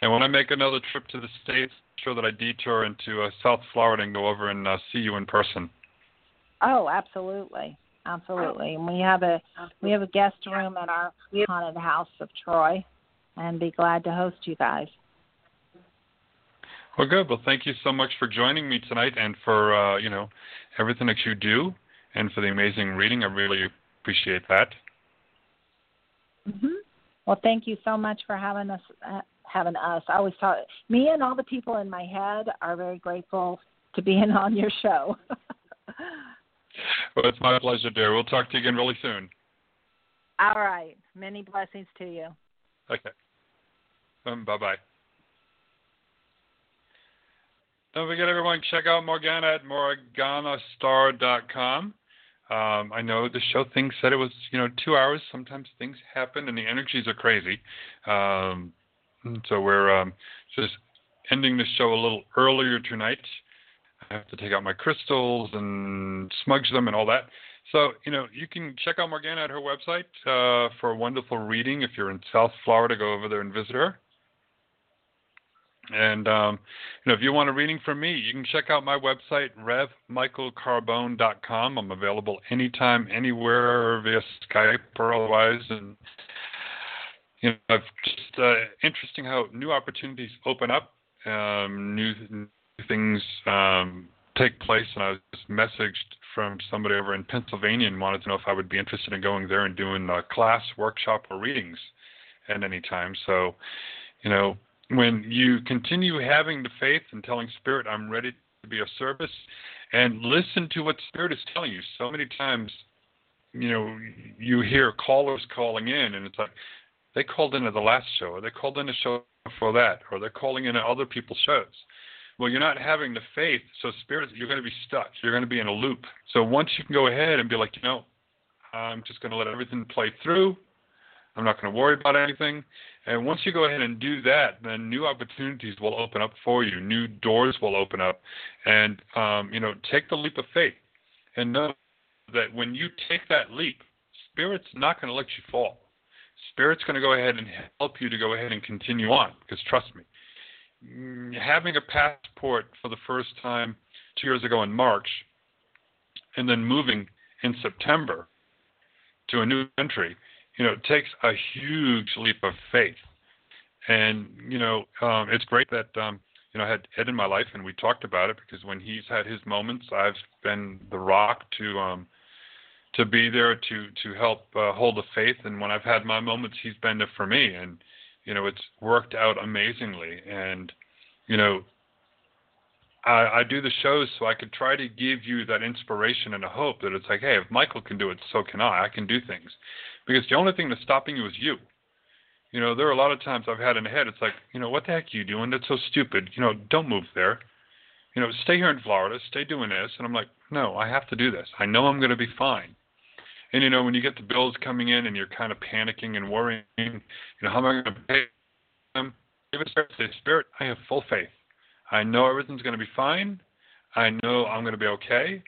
And when I make another trip to the States, sure that I detour into uh, South Florida and go over and uh, see you in person. Oh, absolutely. Absolutely. And we have a we have a guest room at our haunted house of Troy and be glad to host you guys. Well, good. Well, thank you so much for joining me tonight and for uh, you know everything that you do and for the amazing reading. I really appreciate that. Mhm. Well, thank you so much for having us. Uh, having us. I always thought me and all the people in my head are very grateful to being on your show. well, it's my pleasure, dear. We'll talk to you again really soon. All right. Many blessings to you. Okay. Um, bye bye. Don't forget, everyone, check out Morgana at morganastarr.com. Um, I know the show thing said it was, you know, two hours. Sometimes things happen and the energies are crazy. Um, so we're um, just ending the show a little earlier tonight. I have to take out my crystals and smudge them and all that. So, you know, you can check out Morgana at her website uh, for a wonderful reading. If you're in South Florida, go over there and visit her. And um, you know, if you want a reading from me, you can check out my website, revmichaelcarbone.com. I'm available anytime, anywhere via Skype or otherwise. And you know, it's just uh, interesting how new opportunities open up, um, new, new things um, take place. And I was messaged from somebody over in Pennsylvania and wanted to know if I would be interested in going there and doing a class, workshop, or readings at any time. So, you know, when you continue having the faith and telling Spirit, I'm ready to be of service, and listen to what Spirit is telling you. So many times, you know, you hear callers calling in, and it's like, they called in at the last show, or they called in a show for that, or they're calling in at other people's shows. Well, you're not having the faith, so spirit, you're going to be stuck. You're going to be in a loop. So once you can go ahead and be like, you know, I'm just going to let everything play through. I'm not going to worry about anything. And once you go ahead and do that, then new opportunities will open up for you. New doors will open up, and um, you know, take the leap of faith, and know that when you take that leap, Spirit's not going to let you fall. Spirit's going to go ahead and help you to go ahead and continue on. Because trust me, mm, having a passport for the first time two years ago in March, and then moving in September to a new country you know, it takes a huge leap of faith. And you know, um, it's great that um, you know I had Ed in my life, and we talked about it because when he's had his moments, I've been the rock to um, to be there to to help uh, hold the faith. And when I've had my moments, he's been there for me, and you know, it's worked out amazingly. And you know, I, I do the shows so I could try to give you that inspiration and a hope that it's like, hey, if Michael can do it, so can I. I can do things because the only thing that's stopping you is you. You know, there are a lot of times I've had in the head, it's like, you know, what the heck are you doing? That's so stupid. You know, don't move there. You know, stay here in Florida, stay doing this. And I'm like, no, I have to do this. I know I'm going to be fine. And, you know, when you get the bills coming in and you're kind of panicking and worrying, you know, how am I going to pay them? Give it say, Spirit, I have full faith. I know everything's going to be fine. I know I'm going to be okay.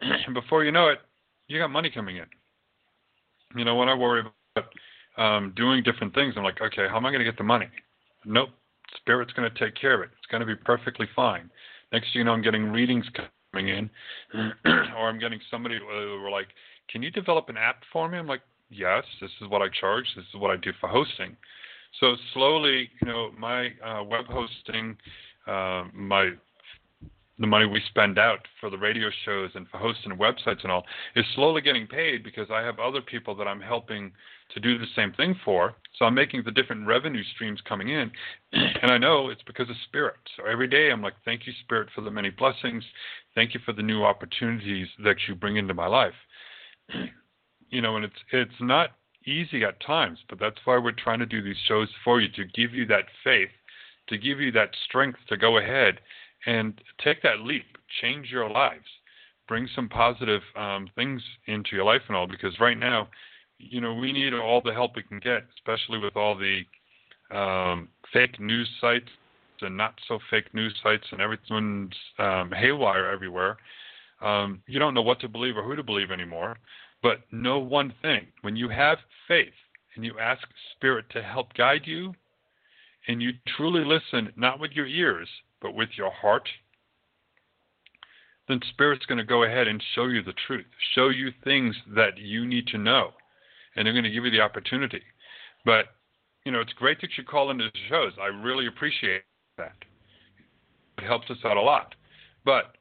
and before you know it, you got money coming in you know, when I worry about um, doing different things, I'm like, okay, how am I going to get the money? Nope, Spirit's going to take care of it. It's going to be perfectly fine. Next thing you know, I'm getting readings coming in, or I'm getting somebody who are like, can you develop an app for me? I'm like, yes, this is what I charge. This is what I do for hosting. So slowly, you know, my uh, web hosting, uh, my the money we spend out for the radio shows and for hosting websites and all is slowly getting paid because I have other people that I'm helping to do the same thing for. So I'm making the different revenue streams coming in. And I know it's because of Spirit. So every day I'm like, thank you, Spirit, for the many blessings. Thank you for the new opportunities that you bring into my life. you know, and it's it's not easy at times, but that's why we're trying to do these shows for you to give you that faith, to give you that strength to go ahead and take that leap, change your lives, bring some positive um, things into your life and all. Because right now, you know, we need all the help we can get, especially with all the um, fake news sites and not so fake news sites and everything's um, haywire everywhere. Um, you don't know what to believe or who to believe anymore. But know one thing: when you have faith and you ask Spirit to help guide you, and you truly listen, not with your ears, but with your heart, then Spirit's going to go ahead and show you the truth, show you things that you need to know, and they're going to give you the opportunity. But, you know, it's great that you call into the shows. I really appreciate that. It helps us out a lot. But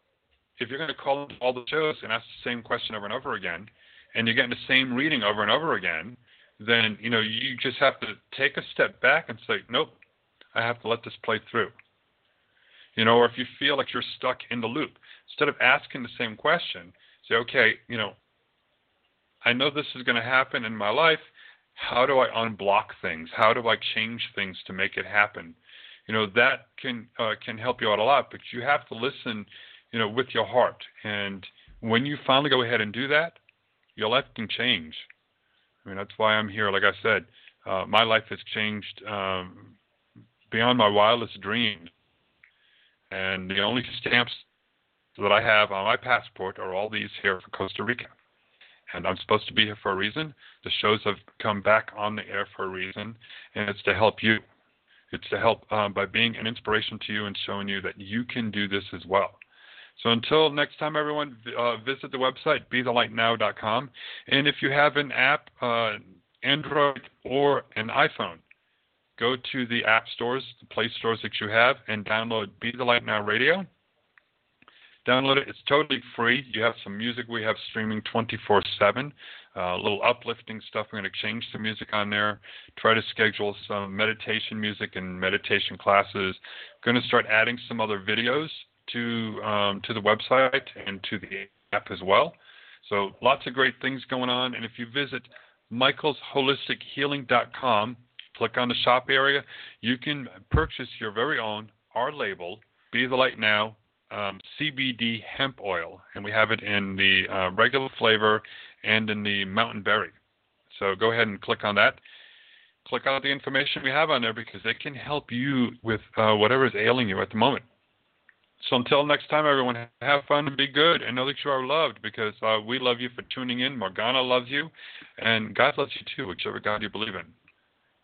if you're going to call into all the shows and ask the same question over and over again, and you're getting the same reading over and over again, then you know you just have to take a step back and say, nope, I have to let this play through. You know, or if you feel like you're stuck in the loop, instead of asking the same question, say, okay, you know, I know this is going to happen in my life. How do I unblock things? How do I change things to make it happen? You know, that can uh, can help you out a lot, but you have to listen, you know, with your heart. And when you finally go ahead and do that, your life can change. I mean, that's why I'm here. Like I said, uh, my life has changed um, beyond my wildest dreams. And the only stamps that I have on my passport are all these here for Costa Rica. And I'm supposed to be here for a reason. The shows have come back on the air for a reason, and it's to help you. It's to help um, by being an inspiration to you and showing you that you can do this as well. So until next time, everyone, uh, visit the website, bethelightnow.com. And if you have an app, uh, Android or an iPhone, go to the app stores, the Play stores that you have, and download Be the Light Now Radio. Download it. It's totally free. You have some music we have streaming 24 7. A uh, little uplifting stuff. We're going to change the music on there. Try to schedule some meditation music and meditation classes. Going to start adding some other videos to um, to the website and to the app as well. So lots of great things going on. And if you visit michaelsholistichealing.com, click on the shop area, you can purchase your very own our label, Be the Light Now um, CBD hemp oil, and we have it in the uh, regular flavor and in the mountain berry. So go ahead and click on that. Click on the information we have on there because it can help you with uh, whatever is ailing you at the moment. So until next time, everyone, have fun and be good and know that you are loved because uh, we love you for tuning in. Morgana loves you, and God loves you too, whichever God you believe in.